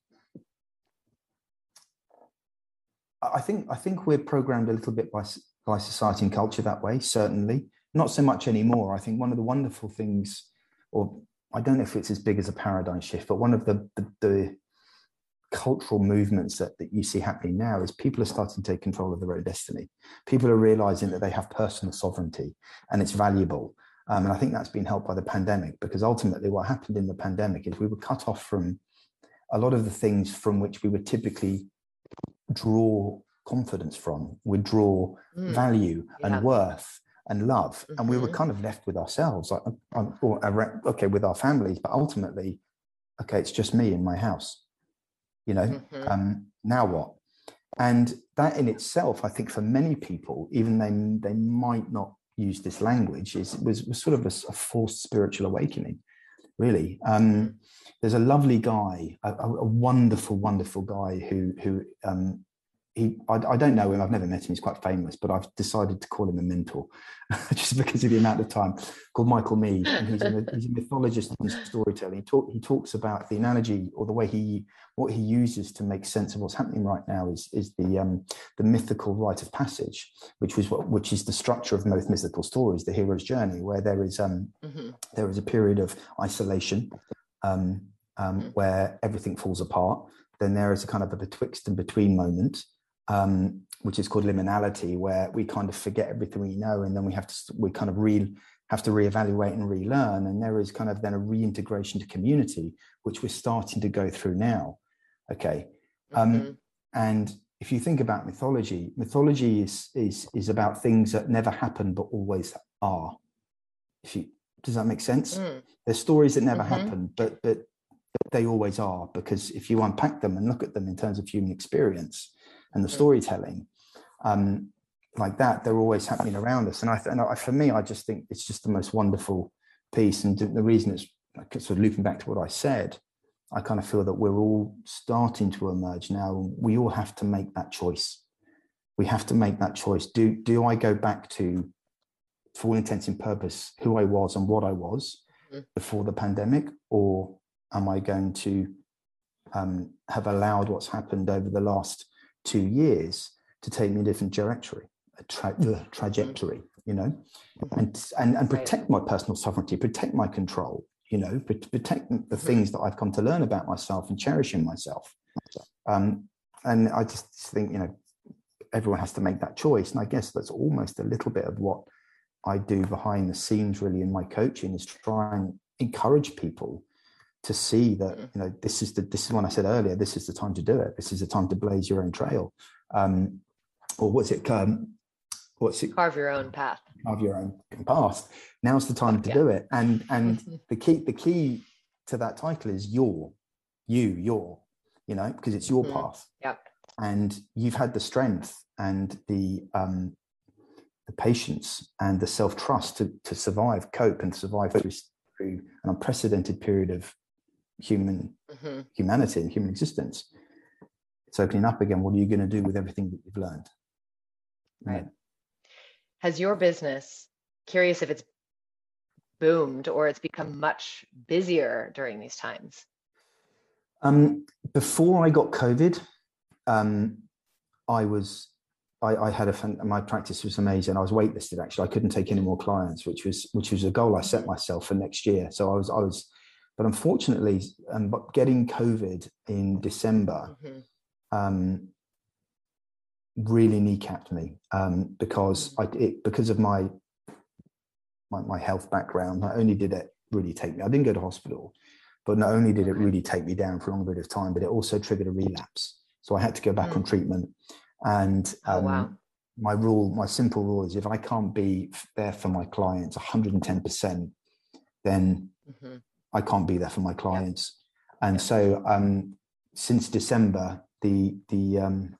i think i think we're programmed a little bit by by society and culture that way certainly not so much anymore. I think one of the wonderful things, or I don't know if it's as big as a paradigm shift, but one of the, the, the cultural movements that, that you see happening now is people are starting to take control of their own destiny. People are realizing that they have personal sovereignty and it's valuable. Um, and I think that's been helped by the pandemic because ultimately what happened in the pandemic is we were cut off from a lot of the things from which we would typically draw confidence from, we draw mm. value yeah. and worth and love mm-hmm. and we were mm-hmm. kind of left with ourselves like or, okay with our families but ultimately okay it's just me in my house you know mm-hmm. um, now what and that in itself i think for many people even they they might not use this language is was, was sort of a, a forced spiritual awakening really. Um, there's a lovely guy a, a, wonderful wonderful guy who who um, he I, I, don't know him. I've never met him. He's quite famous but i've decided to call him a mentor just because of the amount of time. Called michael meade and he's a, he's a mythologist and storyteller. He, talk, he talks about the analogy or the way he what he uses to make sense of what's happening right now is is the um the mythical rite of passage which was what which is the structure of most mythical stories the hero's journey where there is um mm-hmm. there is a period of isolation um, um mm-hmm. where everything falls apart. Then there is a kind of a betwixt and between moment um, which is called liminality, where we kind of forget everything we know, and then we have to we kind of re have to reevaluate and relearn. And there is kind of then a reintegration to community, which we're starting to go through now. Okay, um, mm-hmm. and if you think about mythology, mythology is is is about things that never happen but always are. If you does that make sense? Mm. There's stories that never mm-hmm. happen, but but they always are because if you unpack them and look at them in terms of human experience, and the storytelling um, like that they're always happening around us. And I, and I, for me i just think it's just the most wonderful piece. And the reason it's sort of looping back to what i said i kind of feel that we're all starting to emerge now. We all have to make that choice. We have to make that choice. Do do i go back to for all intents and purpose who i was and what i was mm-hmm. before the pandemic? Or am i going to um, have allowed what's happened over the last two years to take me a different trajectory, a tra- mm-hmm. trajectory, you know, mm-hmm. and and and protect my personal sovereignty, protect my control, you know, protect the mm-hmm. things that I've come to learn about myself and cherish in myself. Um, and I just think, you know, everyone has to make that choice. And I guess that's almost a little bit of what I do behind the scenes, really, in my coaching is try and encourage people to see that mm. you know this is the this is what I said earlier. This is the time to do it. This is the time to blaze your own trail, um, or what's it? Um, what's it? Carve your own path. Carve your own path. Now's the time to yeah. do it. And and the key the key to that title is your, you, your, you know, because it's your mm-hmm. path. Yeah. And you've had the strength and the um, the patience and the self trust to to survive, cope, and survive through through an unprecedented period of human mm-hmm. humanity and human existence it's opening up again what are you going to do with everything that you've learned right has your business curious if it's boomed or it's become much busier during these times? Um, before I got COVID, um, I was I, I, had a my practice was amazing. I was waitlisted actually. I couldn't take any more clients, which was which was a goal I set myself for next year. So I was I was, but unfortunately, um, getting COVID in December, mm-hmm. um, really kneecapped me um, because mm-hmm. I it, because of my, my my health background. Not only did it really take me, I didn't go to hospital, but not only did it really take me down for a long period of time, but it also triggered a relapse. So I had to go back mm. on treatment. And um, oh, wow. My rule, my simple rule is if I can't be there for my clients 110%, then mm-hmm. I can't be there for my clients. Yeah. And so um, since December, the the um,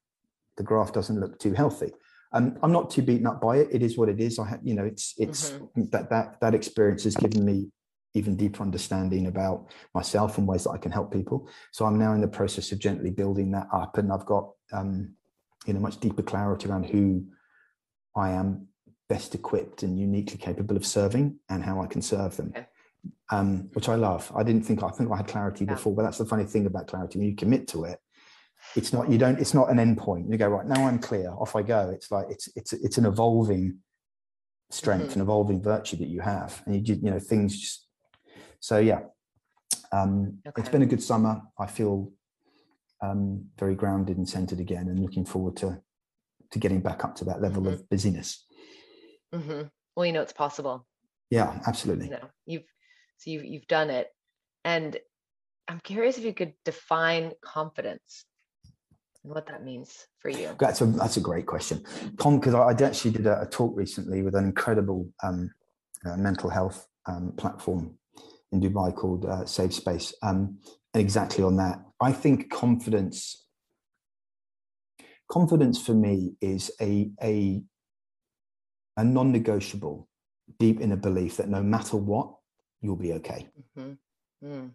the graph doesn't look too healthy. Um, I'm not too beaten up by it. It is what it is. I have, you know, it's it's mm-hmm. that that that experience has given me even deeper understanding about myself and ways that I can help people. So I'm now in the process of gently building that up, and I've got um, you know much deeper clarity around who I am best equipped and uniquely capable of serving and how I can serve them. Okay. Um, which I love. I didn't think I think I had clarity yeah. before, but that's the funny thing about clarity. When you commit to it, it's not you don't it's not an end point. You go right now. I'm clear. Off I go. It's like it's it's it's an evolving strength, mm-hmm. an evolving virtue that you have, and you you know things just. So yeah, um, okay. it's been a good summer. I feel um, very grounded and centered again, and looking forward to to getting back up to that level mm-hmm. of busyness. Mm-hmm. Well, you know it's possible. Yeah, absolutely. You know, you've so you've you've done it, and I'm curious if you could define confidence and what that means for you. That's a that's a great question, because I, actually did a, a, talk recently with an incredible um, uh, mental health um, platform in Dubai called uh, Save Space, um, exactly on that. I think confidence confidence for me is a a a non-negotiable deep inner belief that no matter what you'll be okay mm-hmm. mm.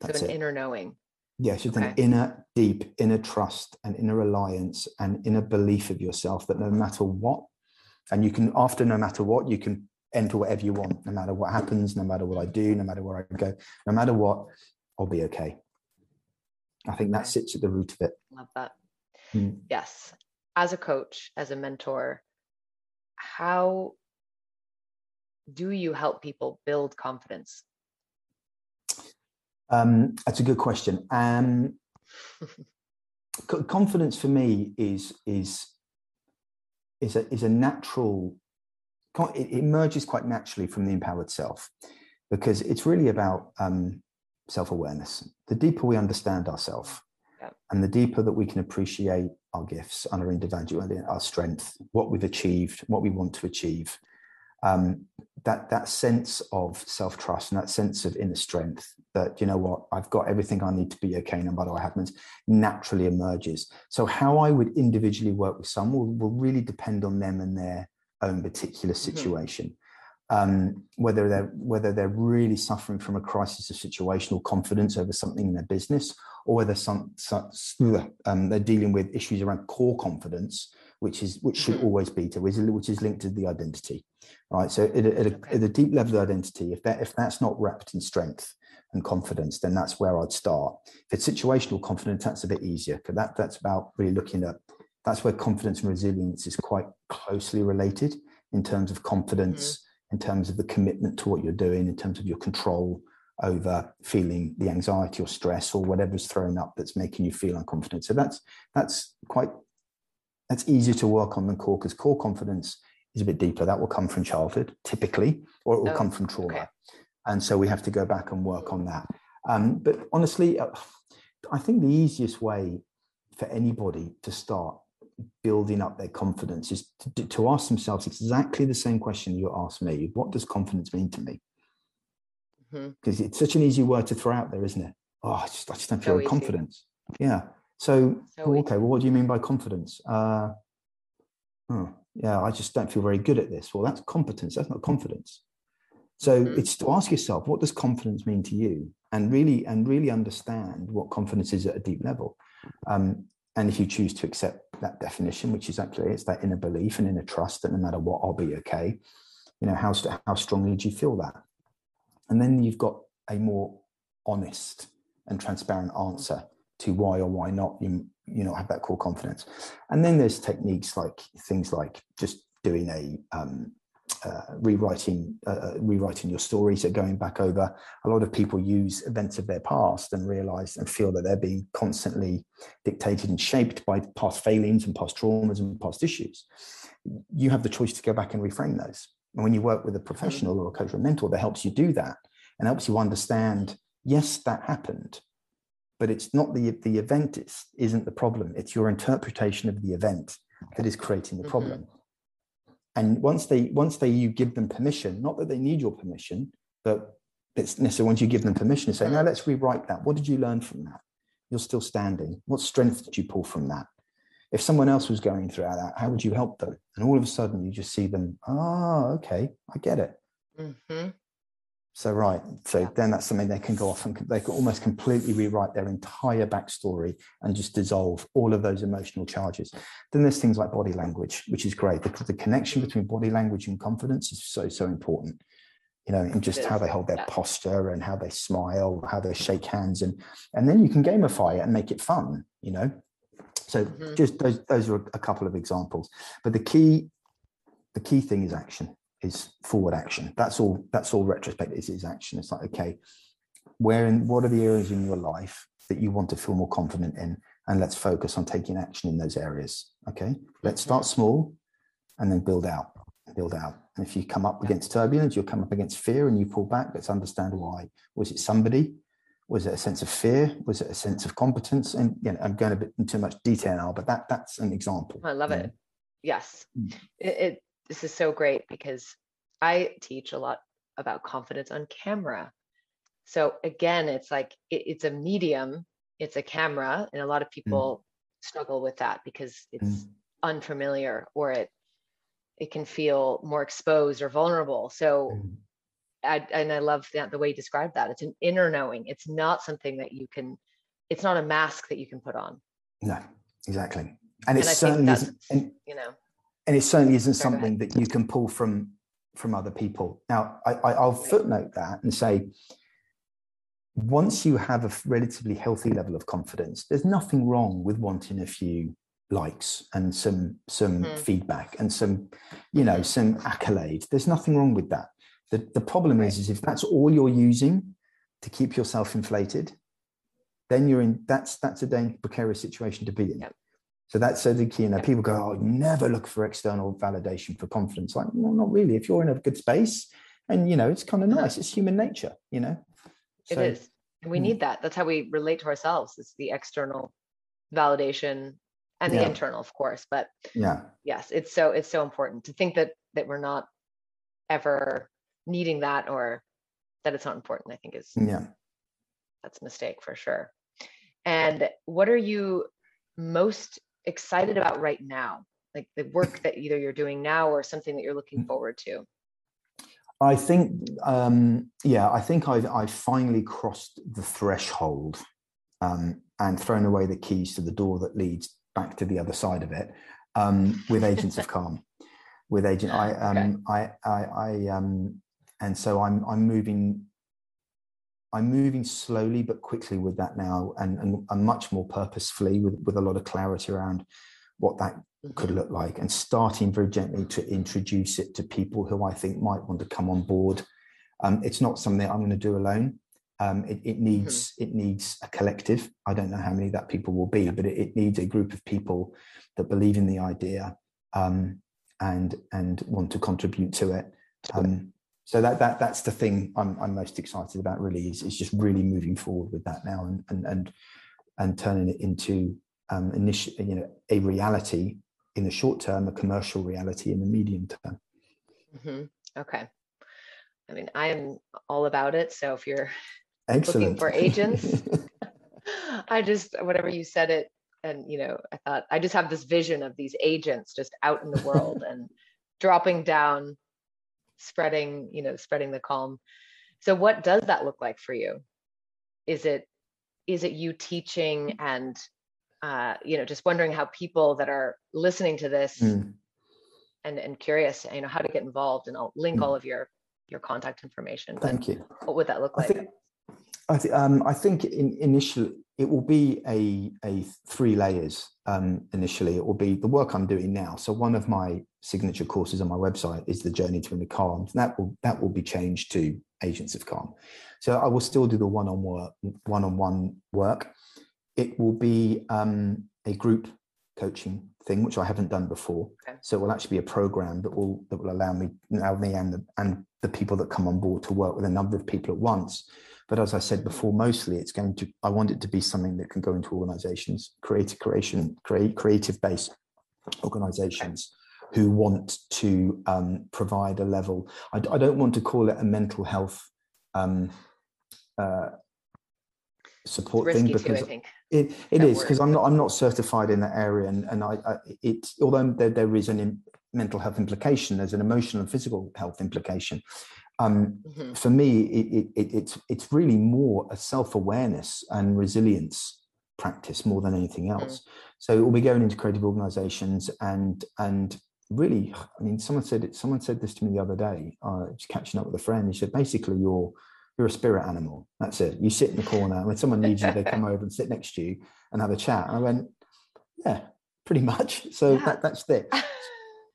That's so an it. inner knowing yes it's okay. an inner deep inner trust and inner reliance and inner belief of yourself that no matter what and you can after no matter what you can enter whatever you want no matter what happens no matter what i do no matter where i go no matter what i'll be okay i think that sits at the root of it love that mm. yes as a coach as a mentor how do you help people build confidence? Um, that's a good question. Um, confidence for me is is is a is a natural it emerges quite naturally from the empowered self because it's really about um, self-awareness. The deeper we understand ourselves yeah. and the deeper that we can appreciate our gifts and our individuality our strength what we've achieved what we want to achieve um, that that sense of self-trust and that sense of inner strength that you know what i've got everything i need to be okay no matter what happens naturally emerges so how i would individually work with someone will, will really depend on them and their own particular mm-hmm. situation. Mm-hmm. Um, whether they're whether they're really suffering from a crisis of situational confidence over something in their business, or whether some, some um, they're dealing with issues around core confidence, which is which should mm-hmm. always be to which is linked to the identity, right? So at a, at, a, at a, deep level of identity, if that if that's not wrapped in strength and confidence, then that's where I'd start. If it's situational confidence, that's a bit easier because that that's about really looking at that's where confidence and resilience is quite closely related in terms of confidence, mm-hmm. in terms of the commitment to what you're doing, in terms of your control over feeling the anxiety or stress or whatever's thrown up that's making you feel unconfident. So that's that's quite that's easier to work on than core because core confidence is a bit deeper. That will come from childhood typically, or it will oh, come from trauma. Okay. And so we have to go back and work on that. Um, but honestly, uh, I think the easiest way for anybody to start building up their confidence is to, to ask themselves exactly the same question you asked me what does confidence mean to me because mm-hmm. it's such an easy word to throw out there isn't it oh i just, I just don't feel so confidence yeah so, so okay well what do you mean by confidence? Uh oh, yeah i just don't feel very good at this. Well that's competence that's not confidence. So mm-hmm. it's to ask yourself what does confidence mean to you? And really and really understand what confidence is at a deep level. Um, and if you choose to accept that definition, which is actually it's that inner belief and inner trust that no matter what, I'll be okay, you know how how strongly do you feel that? And then you've got a more honest and transparent answer to why or why not you you know have that core confidence. And then there's techniques like things like just doing a um, uh, rewriting uh, uh, rewriting your story so going back over. A lot of people use events of their past and realize and feel that they're being constantly dictated and shaped by past failings and past traumas and past issues. You have the choice to go back and reframe those. And when you work with a professional or a coach or mentor that helps you do that and helps you understand yes that happened but it's not the the event is, isn't the problem. It's your interpretation of the event that is creating the mm-hmm. problem. Mm-hmm. and once they once they you give them permission not that they need your permission but it's necessary once you give them permission to say now let's rewrite that. What did you learn from that? You're still standing. What strength did you pull from that? If someone else was going through that how would you help them? And all of a sudden you just see them oh okay i get it. Mm-hmm. So right, so yeah. then that's something they can go off and they can almost completely rewrite their entire backstory and just dissolve all of those emotional charges. Then there's things like body language, which is great because the connection between body language and confidence is so so important. You know, and just how they hold their yeah. posture and how they smile, how they shake hands, and and then you can gamify it and make it fun. You know, so mm-hmm. just those those are a couple of examples. But the key the key thing is action is forward action. That's all. That's all retrospect is is action. It's like okay, where in what are the areas in your life that you want to feel more confident in, and let's focus on taking action in those areas. Okay, let's start small, and then build out, build out. And if you come up against turbulence, you'll come up against fear, and you pull back. Let's understand why. Was it somebody? Was it a sense of fear? Was it a sense of competence? And you know, I'm going a bit into too much detail now, but that that's an example. I love it. Yes, mm. it, it this is so great because I teach a lot about confidence on camera. So again, it's like it, it's a medium, it's a camera, and a lot of mm. people mm. struggle with that because it's mm. unfamiliar or it it can feel more exposed or vulnerable. So mm. I, and I love that the way you described that. It's an inner knowing. It's not something that you can. It's not a mask that you can put on. No, exactly. And, and it certainly isn't. And, you know, and it certainly isn't something that you can pull from from other people. Now, I, I'll footnote that and say, once you have a relatively healthy level of confidence, there's nothing wrong with wanting a few likes and some some mm-hmm. feedback and some, you know, some accolade. There's nothing wrong with that. The the problem is, is if that's all you're using to keep yourself inflated, then you're in that's that's a dangerous precarious situation to be in. Yep. So that's so the key. You know, people go, "Oh, never look for external validation for confidence." Like, well, not really. If you're in a good space, and you know, it's kind of nice. It's human nature, you know. So, it is, we hmm. need that. That's how we relate to ourselves. It's the external validation and the yeah. internal, of course. But yeah, yes, it's so it's so important to think that that we're not ever needing that or that it's not important. I think is yeah, that's a mistake for sure. And what are you most excited about right now? Like the work that either you're doing now or something that you're looking mm. forward to? I think, um, yeah, I think I've, I've finally crossed the threshold um, and thrown away the keys to the door that leads back to the other side of it um, with Agents of Calm. With agent, I, um, okay. I, I, I, um, and so I'm, I'm moving I'm moving slowly but quickly with that now, and, and, and much more purposefully with, with a lot of clarity around what that could mm-hmm. look like, and starting very gently to introduce it to people who I think might want to come on board. Um, it's not something I'm going to do alone. Um, it, it, needs mm-hmm. it needs a collective. I don't know how many that people will be, but it, it needs a group of people that believe in the idea um, and and want to contribute to it. Um, so that that that's the thing I'm I'm most excited about really is, is just really moving forward with that now and and and, and turning it into um initial you know a reality in the short term, a commercial reality in the medium term. Mm-hmm. Okay. I mean, I am all about it. So if you're Excellent. looking for agents, I just whatever you said it, and you know, I thought I just have this vision of these agents just out in the world and dropping down spreading you know spreading the calm so what does that look like for you is it is it you teaching and uh, you know just wondering how people that are listening to this mm. and and curious, you know, how to get involved, and I'll link mm. all of your your contact information. Thank you. What would that look like? I think, I, th- um, I think in, initially it will be a, a three layers. Um, initially, it will be the work I'm doing now. So one of my signature courses on my website is the Journey to Inner Calm. That will that will be changed to Agents of Calm. So I will still do the one on work, one on one work. It will be um, a group coaching thing, which I haven't done before. Okay. So it will actually be a program that will that will allow me, allow me and the and the people that come on board to work with a number of people at once. But as I said before, mostly it's going to. I want it to be something that can go into organisations, creative creation, create creative based organisations who want to um, provide a level. I, I, don't want to call it a mental health um, uh, support thing because too, it, it is because I'm not I'm not certified in that area and and I, I it although there, there is an mental health implication there's an emotional and physical health implication um, mm-hmm. for me it, it, it's it's really more a self-awareness and resilience practice more than anything else mm-hmm. so we'll be going into creative organizations and and really i mean someone said it someone said this to me the other day uh, just catching up with a friend he said basically you're you're a spirit animal. That's it. You sit in the corner. And when someone needs you, they come over and sit next to you and have a chat. And I went, yeah, pretty much. So yeah. that, that's it.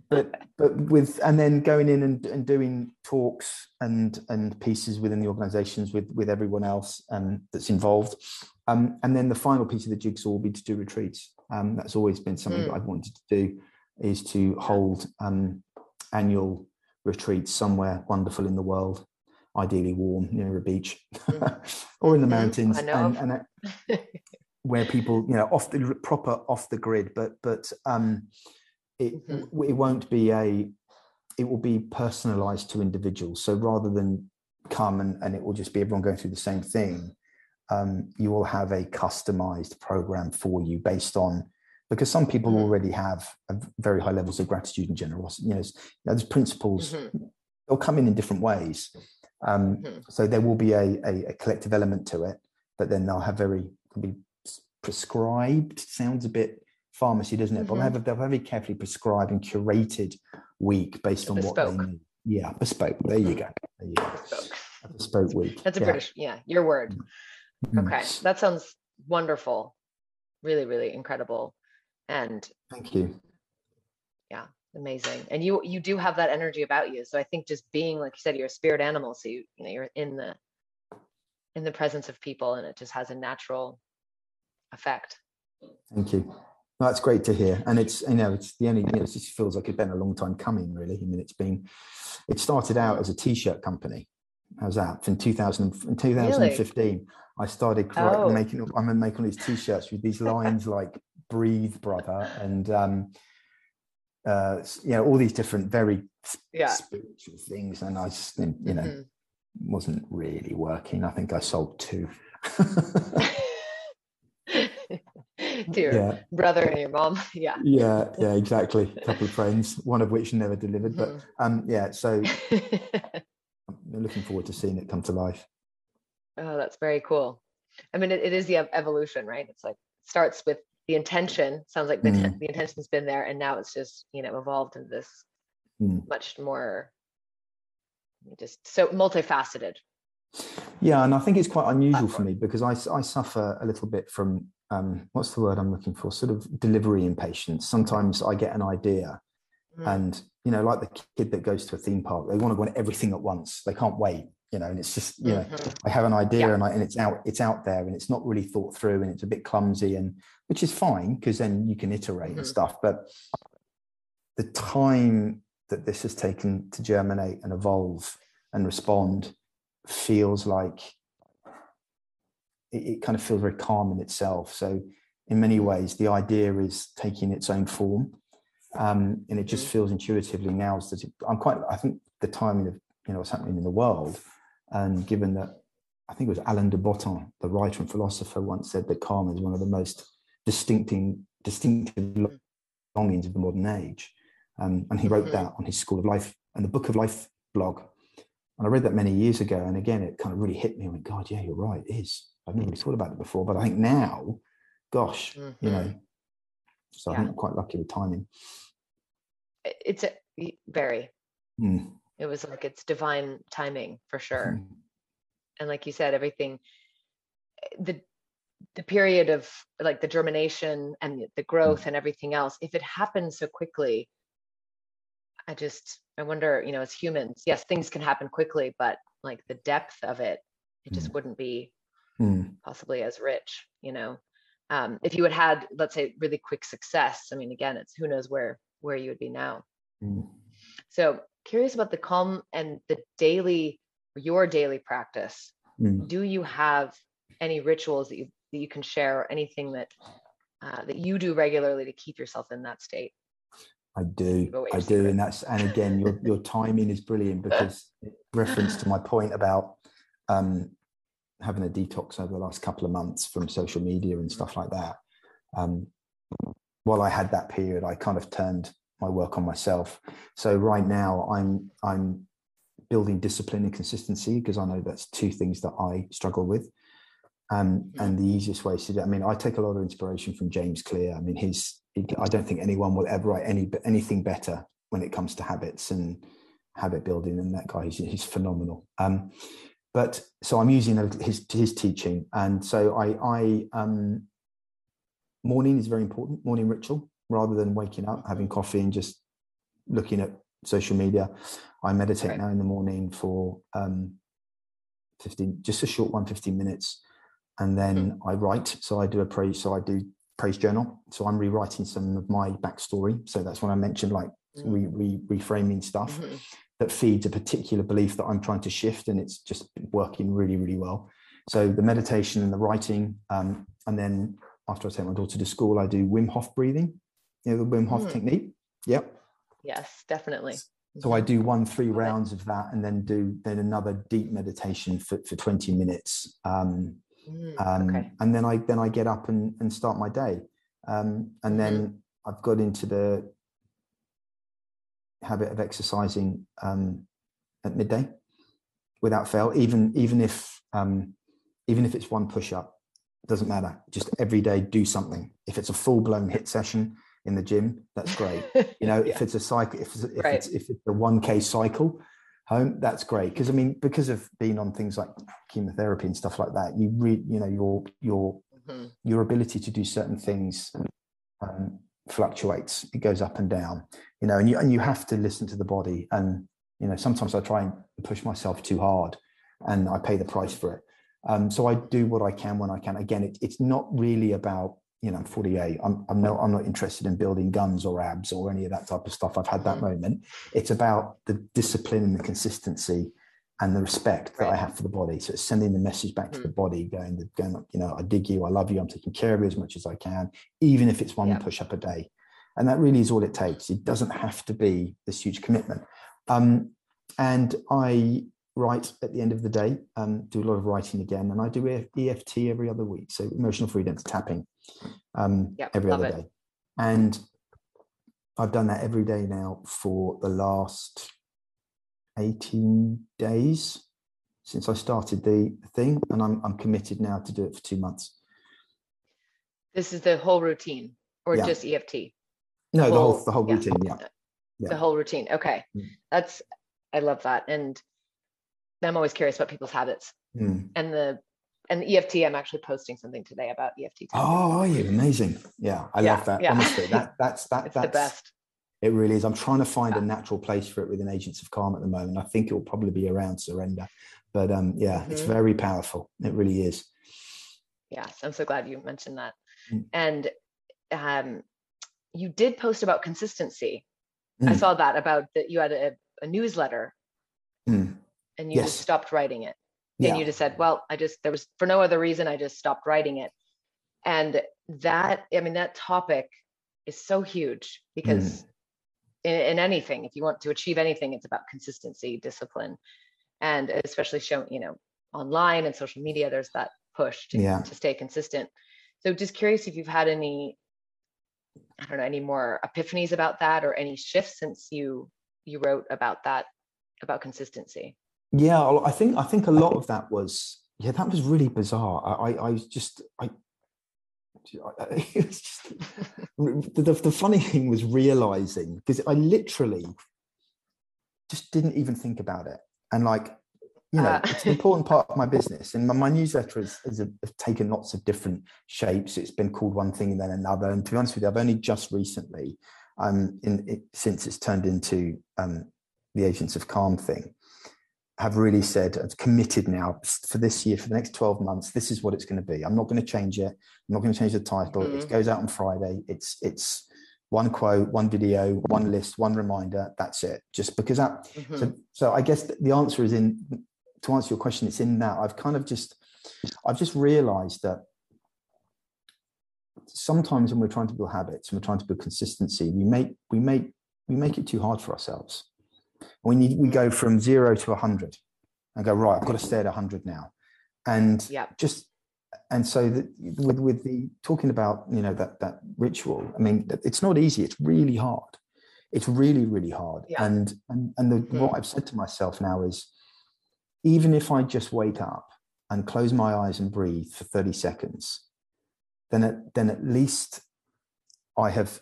But but with and then going in and, and doing talks and and pieces within the organisations with with everyone else um, that's involved. Um, and then the final piece of the jigsaw will be to do retreats. Um, that's always been something mm. that I've wanted to do, is to hold um, annual retreats somewhere wonderful in the world ideally warm near a beach mm. or in the mountains and, and where people you know off the proper off the grid but but um it mm-hmm. it won't be a it will be personalized to individuals so rather than come and, and it will just be everyone going through the same thing um, you will have a customized program for you based on because some people mm-hmm. already have very high levels of gratitude and generosity you know, there's principles mm-hmm. they'll come in in different ways um, mm-hmm. So there will be a, a, a, collective element to it, but then they'll have very be prescribed. Sounds a bit pharmacy, doesn't it? Mm-hmm. But they'll have, a, they'll have a very carefully prescribed and curated week based on bespoke. what they need. Yeah, bespoke. There you go. There you go. Bespoke. A bespoke week. That's a yeah. British, yeah, your word. Mm-hmm. Okay, that sounds wonderful. Really, really incredible. And thank you. Yeah, amazing. And you you do have that energy about you. So i think just being like you said you're a spirit animal so you you know you're in the in the presence of people and it just has a natural effect. Thank you. That's great to hear. And it's you know it's the only you know, it just feels like it's been a long time coming really. I mean it's been it started out as a t-shirt company. How's that? In 2000 in 2015 really? i started oh. making i'm making these t-shirts with these lines like breathe brother and um uh, you know, all these different very yeah. spiritual things, and I just, you know, mm-hmm. wasn't really working. I think I sold two. to your yeah. brother and your mom, yeah, yeah, yeah, exactly. A couple of friends, one of which never delivered, but mm-hmm. um, yeah. So I'm looking forward to seeing it come to life. Oh, that's very cool. I mean, it, it is the evolution, right? It's like starts with the intention sounds like the, mm. the intention's been there and now it's just you know evolved into this mm. much more just so multifaceted yeah and i think it's quite unusual for me because i, I suffer a little bit from um, what's the word i'm looking for sort of delivery impatience sometimes i get an idea mm. and you know like the kid that goes to a theme park they want to go on everything at once they can't wait you know and it's just you know mm-hmm. i have an idea yeah. and, I, and it's out it's out there and it's not really thought through and it's a bit clumsy and which is fine because then you can iterate mm-hmm. and stuff but the time that this has taken to germinate and evolve and respond feels like it, it kind of feels very calm in itself so in many mm-hmm. ways the idea is taking its own form um, and it just mm-hmm. feels intuitively now that i'm quite i think the timing of you know what's happening in the world and given that, I think it was Alain de Botton, the writer and philosopher, once said that calm is one of the most distinctive, distinctive longings of the modern age. Um, and he wrote mm-hmm. that on his School of Life and the Book of Life blog. And I read that many years ago. And again, it kind of really hit me. I went, God, yeah, you're right. It is. I've never really thought about it before. But I think now, gosh, mm-hmm. you know, so yeah. I think I'm quite lucky with timing. It's a, Very. Mm. It was like it's divine timing for sure. Mm. And like you said, everything the the period of like the germination and the growth and everything else, if it happens so quickly, I just I wonder, you know, as humans, yes, things can happen quickly, but like the depth of it, it just Mm. wouldn't be Mm. possibly as rich, you know. Um, if you had had, let's say, really quick success, I mean, again, it's who knows where where you would be now. Mm. So curious about the calm and the daily, your daily practice. Mm. Do you have any rituals that you that you can share, or anything that uh, that you do regularly to keep yourself in that state? I do, I do, secret. and that's and again, your your timing is brilliant because reference to my point about um, having a detox over the last couple of months from social media and stuff like that. Um, while I had that period, I kind of turned my work on myself. So right now, I'm I'm building discipline and consistency because I know that's two things that I struggle with. Um, and the easiest way to do it, I mean, I take a lot of inspiration from James Clear. I mean, his, I don't think anyone will ever write any anything better when it comes to habits and habit building. And that guy, he's, he's phenomenal. Um, but so I'm using his his teaching, and so I I um, morning is very important. Morning ritual rather than waking up, having coffee, and just looking at social media. I meditate Right. now in the morning for um, 15, just a short one, 15 minutes. And then I write. So I do a praise. So I do praise journal. So I'm rewriting some of my backstory. So that's when I mentioned like re, re, reframing stuff Mhm. that feeds a particular belief that I'm trying to shift. And it's just working really, really well. So the meditation and the writing. Um, and then after I take my daughter to school, I do Wim Hof breathing, you know, the Wim Hof Mm. technique. Yep. Yes, definitely. So I do one three rounds of that, and then do then another deep meditation for, for twenty minutes. Um, Mm, um, okay. and then I then I get up and, and start my day. Um, and then I've got into the habit of exercising um, at midday without fail. Even even if um, even if it's one push up, doesn't matter. Just every day do something. If it's a full blown HIIT session in the gym, that's great you know Yeah. if it's a cycle if it's, if Right. it's if it's a 1k cycle home that's great because i mean because of being on things like chemotherapy and stuff like that you read you know your your Mhm. your ability to do certain things um, fluctuates it goes up and down you know and you and you have to listen to the body and you know sometimes i try and push myself too hard and i pay the price for it um, so i do what i can when i can again it, it's not really about you know i'm 48 i'm i'm not i'm not interested in building guns or abs or any of that type of stuff i've had that Mhm. moment it's about the discipline and the consistency and the respect that I have for the body. So it's sending the message back to the body, going, going, you know, I dig you, I love you, I'm taking care of you as much as I can, even if it's one Yeah. push up a day. And that really is all it takes. It doesn't have to be this huge commitment. Um, and I write at the end of the day, um, do a lot of writing again, and I do EFT every other week. So emotional freedom tapping um, Yep, every other it. day. And I've done that every day now for the last 18 days since I started the thing, and I'm I'm committed now to do it for two months. This is the whole routine, or Yeah. just EFT? No, the whole whole- the whole yeah. routine. Yeah, Yeah. The whole routine. Okay, Mm. that's I love that, and I'm always curious about people's habits Mm. and the and the EFT. I'm actually posting something today about EFT. Oh, are you amazing? Yeah, I Yeah, love that. yeah. Honestly, that that's that it's that's the best. It really is. I'm trying to find Yeah. a natural place for it within Agents of Calm at the moment. I think it will probably be around surrender, but um, yeah, it's Mhm. very powerful. It really is. Yes, I'm so glad you mentioned that. Mm. And um, you did post about consistency. I Mm. saw that about that you had a, a newsletter Mm. And you just stopped writing it. Yeah. and you just said well i just there was for no other reason i just stopped writing it and that i mean that topic is so huge because mm. in, in anything if you want to achieve anything it's about consistency discipline and especially showing you know online and social media there's that push to, Yeah. to stay consistent so just curious if you've had any i don't know any more epiphanies about that or any shifts since you you wrote about that about consistency Yeah, I think I think a lot of that was yeah, that was really bizarre. I I, I just I. I- It was just, the, the, the funny thing was realizing because I literally just didn't even think about it. And like, you know, uh. it's an important part of my business. And my, my newsletter has, has, taken lots of different shapes. It's been called one thing and then another. And to be honest with you, I've only just recently, um, in it, since it's turned into um, the Agents of Calm thing, have really said, I've committed now for this year, for the next 12 months, this is what it's going to be. I'm not going to change it. I'm not going to change the title. Mm-hmm. It goes out on Friday. It's, it's, one quote, one video, one list, one reminder. That's it. Just because that. Mm-hmm. So, so I guess the answer is in to answer your question. It's in that I've kind of just, I've just realised that sometimes when we're trying to build habits and we're trying to build consistency, we make we make we make it too hard for ourselves. We need we go from zero to a hundred and go right. I've got to stay at a hundred now, and yeah. just and so the, with with the talking about you know that that ritual i mean it's not easy it's really hard it's really really hard yeah. and and, and the, mm-hmm. what i've said to myself now is even if i just wake up and close my eyes and breathe for 30 seconds then at, then at least i have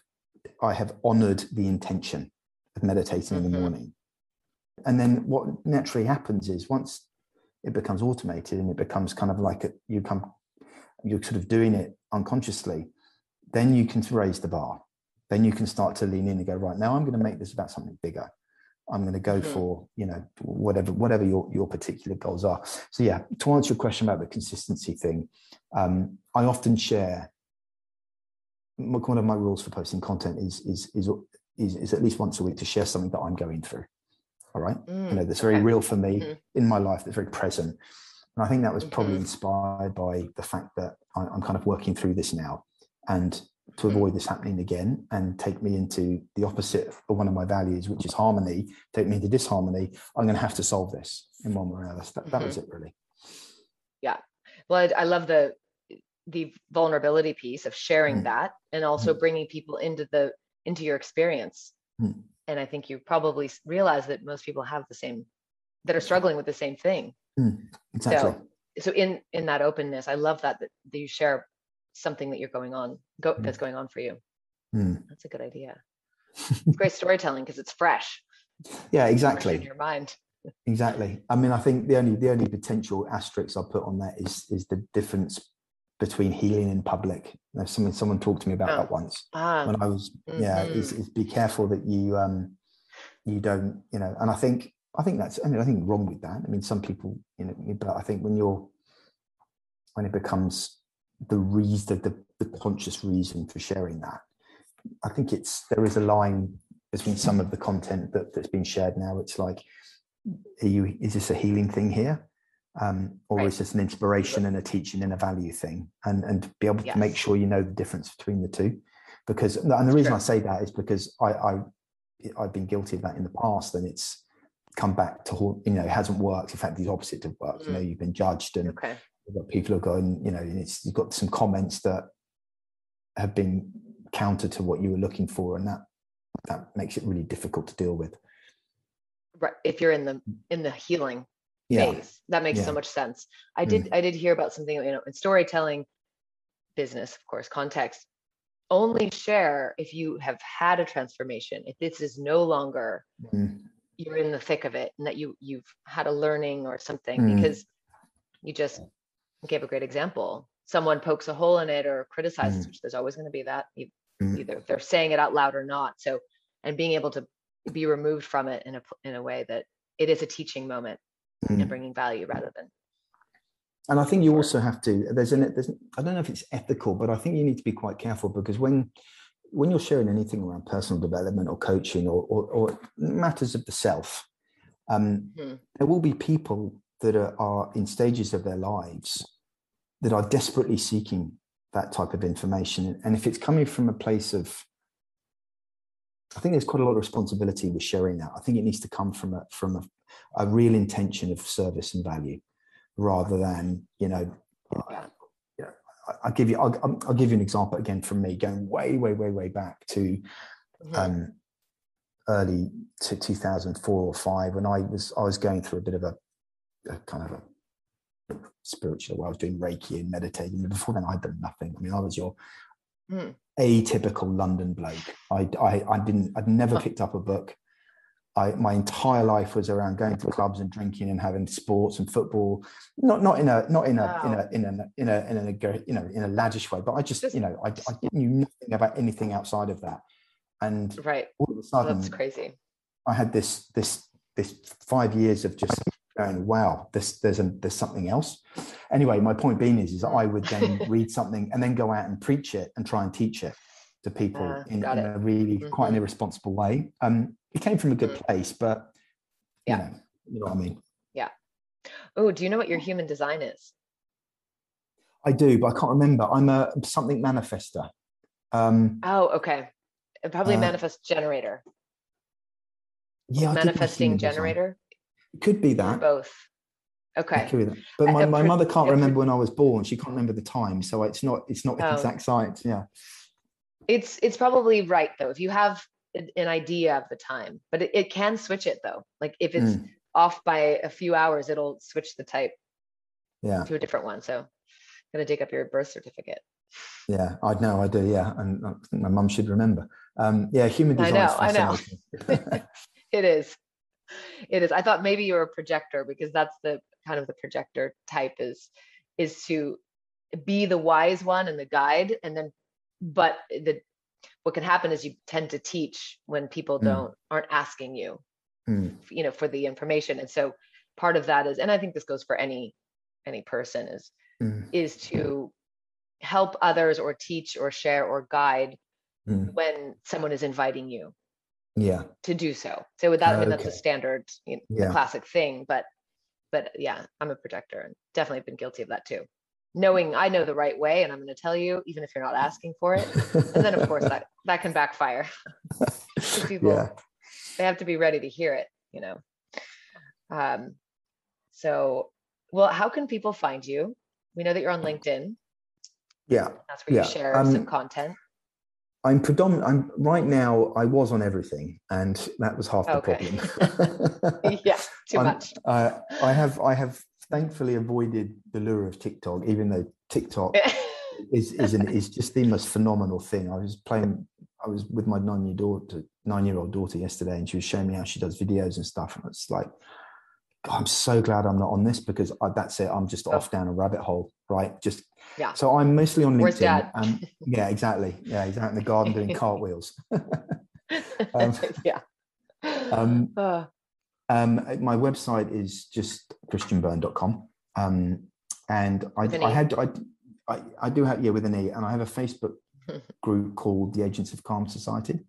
i have honored the intention of meditating mm-hmm. in the mm-hmm. morning and then what naturally happens is once it becomes automated and it becomes kind of like a, you come you're sort of doing it unconsciously, then you can raise the bar. Then you can start to lean in and go, right, now I'm going to make this about something bigger. I'm going to go mm-hmm. for, you know, whatever, whatever your, your particular goals are. So yeah, to answer your question about the consistency thing, um, I often share one of my rules for posting content is, is, is, is, is at least once a week to share something that I'm going through. All right. Mm, you know, that's very okay. real for me mm-hmm. in my life. That's very present. And I think that was probably mm-hmm. inspired by the fact that I, am kind of working through this now. And to mm-hmm. avoid this happening again and take me into the opposite of one of my values, which is harmony, take me into disharmony, I'm going to have to solve this in one way or another. That, that was mm-hmm. it, really. Yeah. Well, I, I, love the the vulnerability piece of sharing mm. that and also mm. bringing people into the into your experience. Mm. And I think you probably realize that most people have the same that are struggling with the same thing. Mm, exactly. So, so in in that openness, I love that that, that you share something that you're going on go, mm. that's going on for you. Mm. That's a good idea. it's great storytelling because it's fresh. Yeah, exactly. in your mind. Exactly. I mean, I think the only the only potential asterisk I'll put on that is is the difference between healing in public. You someone someone talked to me about oh. that once ah. when I was mm-hmm. yeah. Is, is be careful that you um you don't you know. And I think I think that's I mean I think wrong with that. I mean some people you know, but I think when you're when it becomes the reason the, the conscious reason for sharing that, I think it's there is a line between some of the content that, that's been shared now. It's like, are you is this a healing thing here? Um, or right. is this an inspiration and a teaching and a value thing? And and be able yes. to make sure you know the difference between the two. Because and the reason I say that is because I, I I've been guilty of that in the past, and it's come back to you know it hasn't worked in fact the opposite of worked mm. you know you've been judged and okay. people are going. you know it's you've got some comments that have been counter to what you were looking for and that that makes it really difficult to deal with right if you're in the in the healing yeah. phase that makes yeah. so much sense i did mm. i did hear about something you know in storytelling business of course context only share if you have had a transformation if this is no longer mm you're in the thick of it and that you you've had a learning or something mm. because you just gave a great example someone pokes a hole in it or criticizes mm. which there's always going to be that mm. either they're saying it out loud or not so and being able to be removed from it in a in a way that it is a teaching moment and mm. bringing value rather than and I think you also have to there's an there's I don't know if it's ethical but I think you need to be quite careful because when when you're sharing anything around personal development or coaching or, or, or matters of the self, um, mm-hmm. there will be people that are, are in stages of their lives that are desperately seeking that type of information. And if it's coming from a place of, I think there's quite a lot of responsibility with sharing that. I think it needs to come from a from a, a real intention of service and value, rather than you know I'll give you I'll, I'll, give you an example again from me going way way way way back to mm-hmm. um, early to 2004 or five when I was I was going through a bit of a, a kind of a spiritual where I was doing Reiki and meditating. Before then, I'd done nothing. I mean, I was your mm. atypical London bloke. I, I, I didn't, I'd never picked up a book. I, my entire life was around going to clubs and drinking and having sports and football, not not in a not in a wow. in a in a in a in a you know in a laddish way, but I just, just you know I, I knew nothing about anything outside of that, and right all of a sudden that's crazy. I had this this this five years of just going, wow, this there's a there's something else. Anyway, my point being is is I would then read something and then go out and preach it and try and teach it to people uh, in, in a really mm-hmm. quite an irresponsible way. Um, it came from a good mm. place, but yeah, you know, you know what I mean. Yeah. Oh, do you know what your human design is? I do, but I can't remember. I'm a something manifester. Um, oh, okay. Probably uh, manifest generator. Yeah, manifesting generator. It could be that. Or both. Okay. Be that. But my, my mother can't remember when I was born. She can't remember the time, so it's not it's not oh. exact science. Yeah. It's it's probably right though. If you have an idea of the time, but it, it can switch it though. Like if it's mm. off by a few hours, it'll switch the type yeah. to a different one. So I'm gonna dig up your birth certificate. Yeah, I know, I do. Yeah, and my mum should remember. Um, yeah, human design. I know, I know. it is. It is. I thought maybe you were a projector because that's the kind of the projector type is is to be the wise one and the guide, and then but the what can happen is you tend to teach when people hmm. don't aren't asking you mm. you know for the information and so part of that is and i think this goes for any any person is mm. is to help others or teach or share or guide mm. when someone is inviting you yeah to do so so with that i mean okay. that's a standard you know, yeah. classic thing but but yeah i'm a projector and definitely been guilty of that too knowing I know the right way and I'm going to tell you, even if you're not asking for it. and then of course that, that can backfire. people, yeah. they have to be ready to hear it, you know? Um, so, well, how can people find you? We know that you're on LinkedIn. Yeah. That's where yeah. you share um, some content. I'm predominant. I'm right now. I was on everything, and that was half the okay. problem. yeah, too much. Uh, I have. I have thankfully avoided the lure of TikTok, even though TikTok is is an, is just the most phenomenal thing. I was playing, I was with my nine year daughter, nine year old daughter yesterday, and she was showing me how she does videos and stuff, and it's like, God, I'm so glad I'm not on this because I, that's it. I'm just oh. off down a rabbit hole, right? Just yeah. So I'm mostly on LinkedIn. Where's? Um, yeah, exactly. Yeah, he's out in the garden doing cartwheels. um, yeah. Um, uh. Um, my website is just christianbyrne.com. Um, and I, I had, I, I, I, do have, yeah, with an E, and I have a Facebook group called the Agents of Calm Society.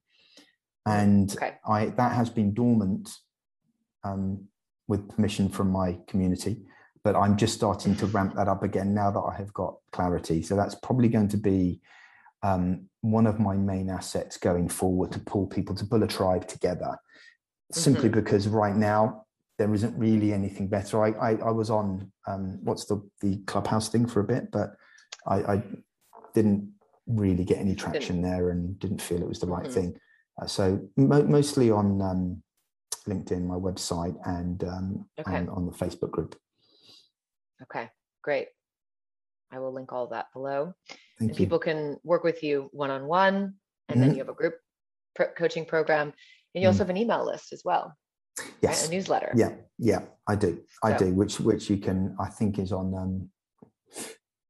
And okay. I, that has been dormant um, with permission from my community, but I'm just starting to ramp that up again now that I have got clarity. So that's probably going to be um, one of my main assets going forward to pull people to pull a tribe together simply mm-hmm. because right now there isn't really anything better. I I, I was on um, what's the the clubhouse thing for a bit, but I, I didn't really get any traction didn't. there and didn't feel it was the right mm-hmm. thing. Uh, so mo- mostly on um, LinkedIn, my website, and, um, okay. and on the Facebook group. Okay, great. I will link all that below. Thank and you. people can work with you one on one, and mm-hmm. then you have a group pro- coaching program and you also mm. have an email list as well. Yes. Right? A newsletter. Yeah, yeah, I do. I so. do, which which you can I think is on um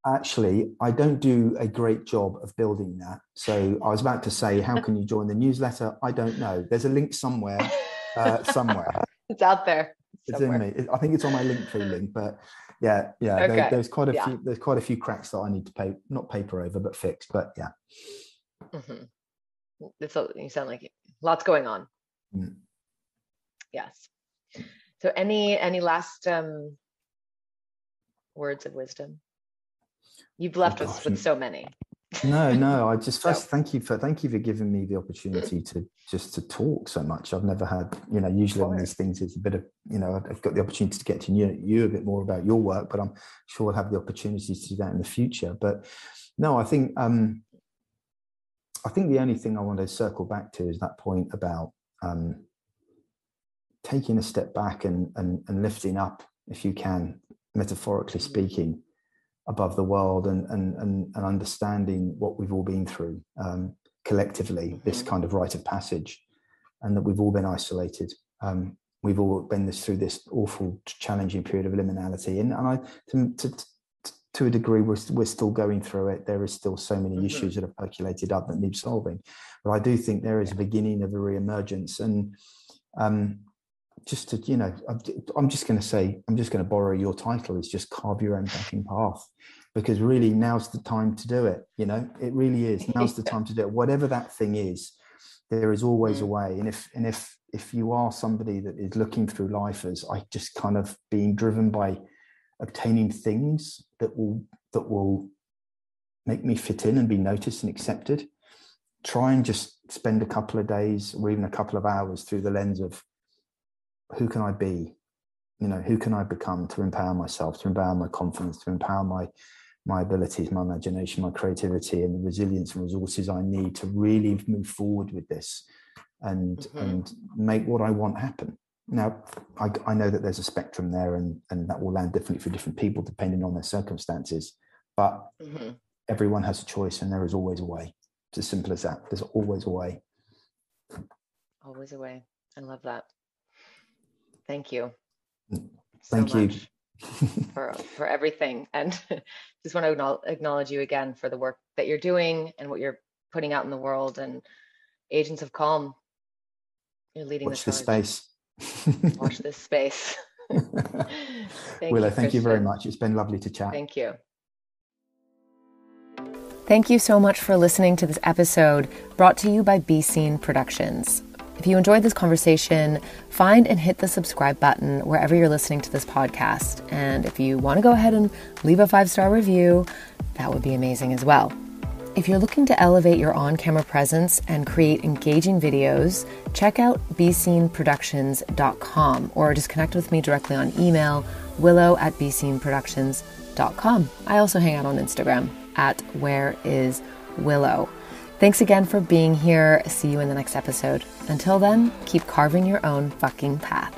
actually I don't do a great job of building that. So I was about to say, how can you join the newsletter? I don't know. There's a link somewhere, uh, somewhere. It's out there. Somewhere. It's in me. I think it's on my link, but yeah, yeah. Okay. There, there's quite a yeah. few. There's quite a few cracks that I need to pay, not paper over, but fix. But yeah. Mm-hmm. It's a, you sound like lots going on. Mm. Yes. So any any last um, words of wisdom? You've left oh, us with so many. no, no. I just first so. thank you for thank you for giving me the opportunity to just to talk so much. I've never had, you know, usually on these things it's a bit of, you know, I've got the opportunity to get to know you a bit more about your work, but I'm sure I'll have the opportunity to do that in the future. But no, I think um I think the only thing I want to circle back to is that point about um, taking a step back and, and, and lifting up, if you can, metaphorically mm-hmm. speaking, above the world and, and, and, and understanding what we've all been through um, collectively, mm-hmm. this kind of rite of passage, and that we've all been isolated um, we've all been this, through this awful, challenging period of liminality, and, and I, to, to, to a degree, we're, we're still going through it. There is still so many mm-hmm. issues that have percolated up that need solving, but I do think there is a beginning of a re-emergence, and um, just to you know, I'm just going to say, I'm just going to borrow your title. Is just carve your own fucking path because really now's the time to do it you know it really is now's the time to do it whatever that thing is there is always a mm. way and if and if if you are somebody that is looking through life as i just kind of being driven by obtaining things that will that will make me fit in and be noticed and accepted try and just spend a couple of days or even a couple of hours through the lens of who can i be you know who can i become to empower myself to empower my confidence to empower my my abilities, my imagination, my creativity, and the resilience and resources I need to really move forward with this and mm-hmm. and make what I want happen. Now, I, I, know that there's a spectrum there, and and that will land differently for different people depending on their circumstances. But mm-hmm. everyone has a choice, and there is always a way. It's as simple as that. There's always a way. Always a way. I love that. Thank you. Mm. Thank so you. For for everything and just want to acknowledge you again for the work that you're doing and what you're putting out in the world and agents of calm you're leading watch this space watch this space thank willow you, thank you very much it's been lovely to chat thank you Thank you so much for listening to this episode brought to you by Be Seen Productions. If you enjoyed this conversation, find and hit the subscribe button wherever you're listening to this podcast. And if you want to go ahead and leave a five star review, that would be amazing as well. If you're looking to elevate your on camera presence and create engaging videos, check out beseenproductions.com or just connect with me directly on email, willow at beseenproductions.com. I also hang out on Instagram at where is willow. Thanks again for being here. See you in the next episode. Until then, keep carving your own fucking path.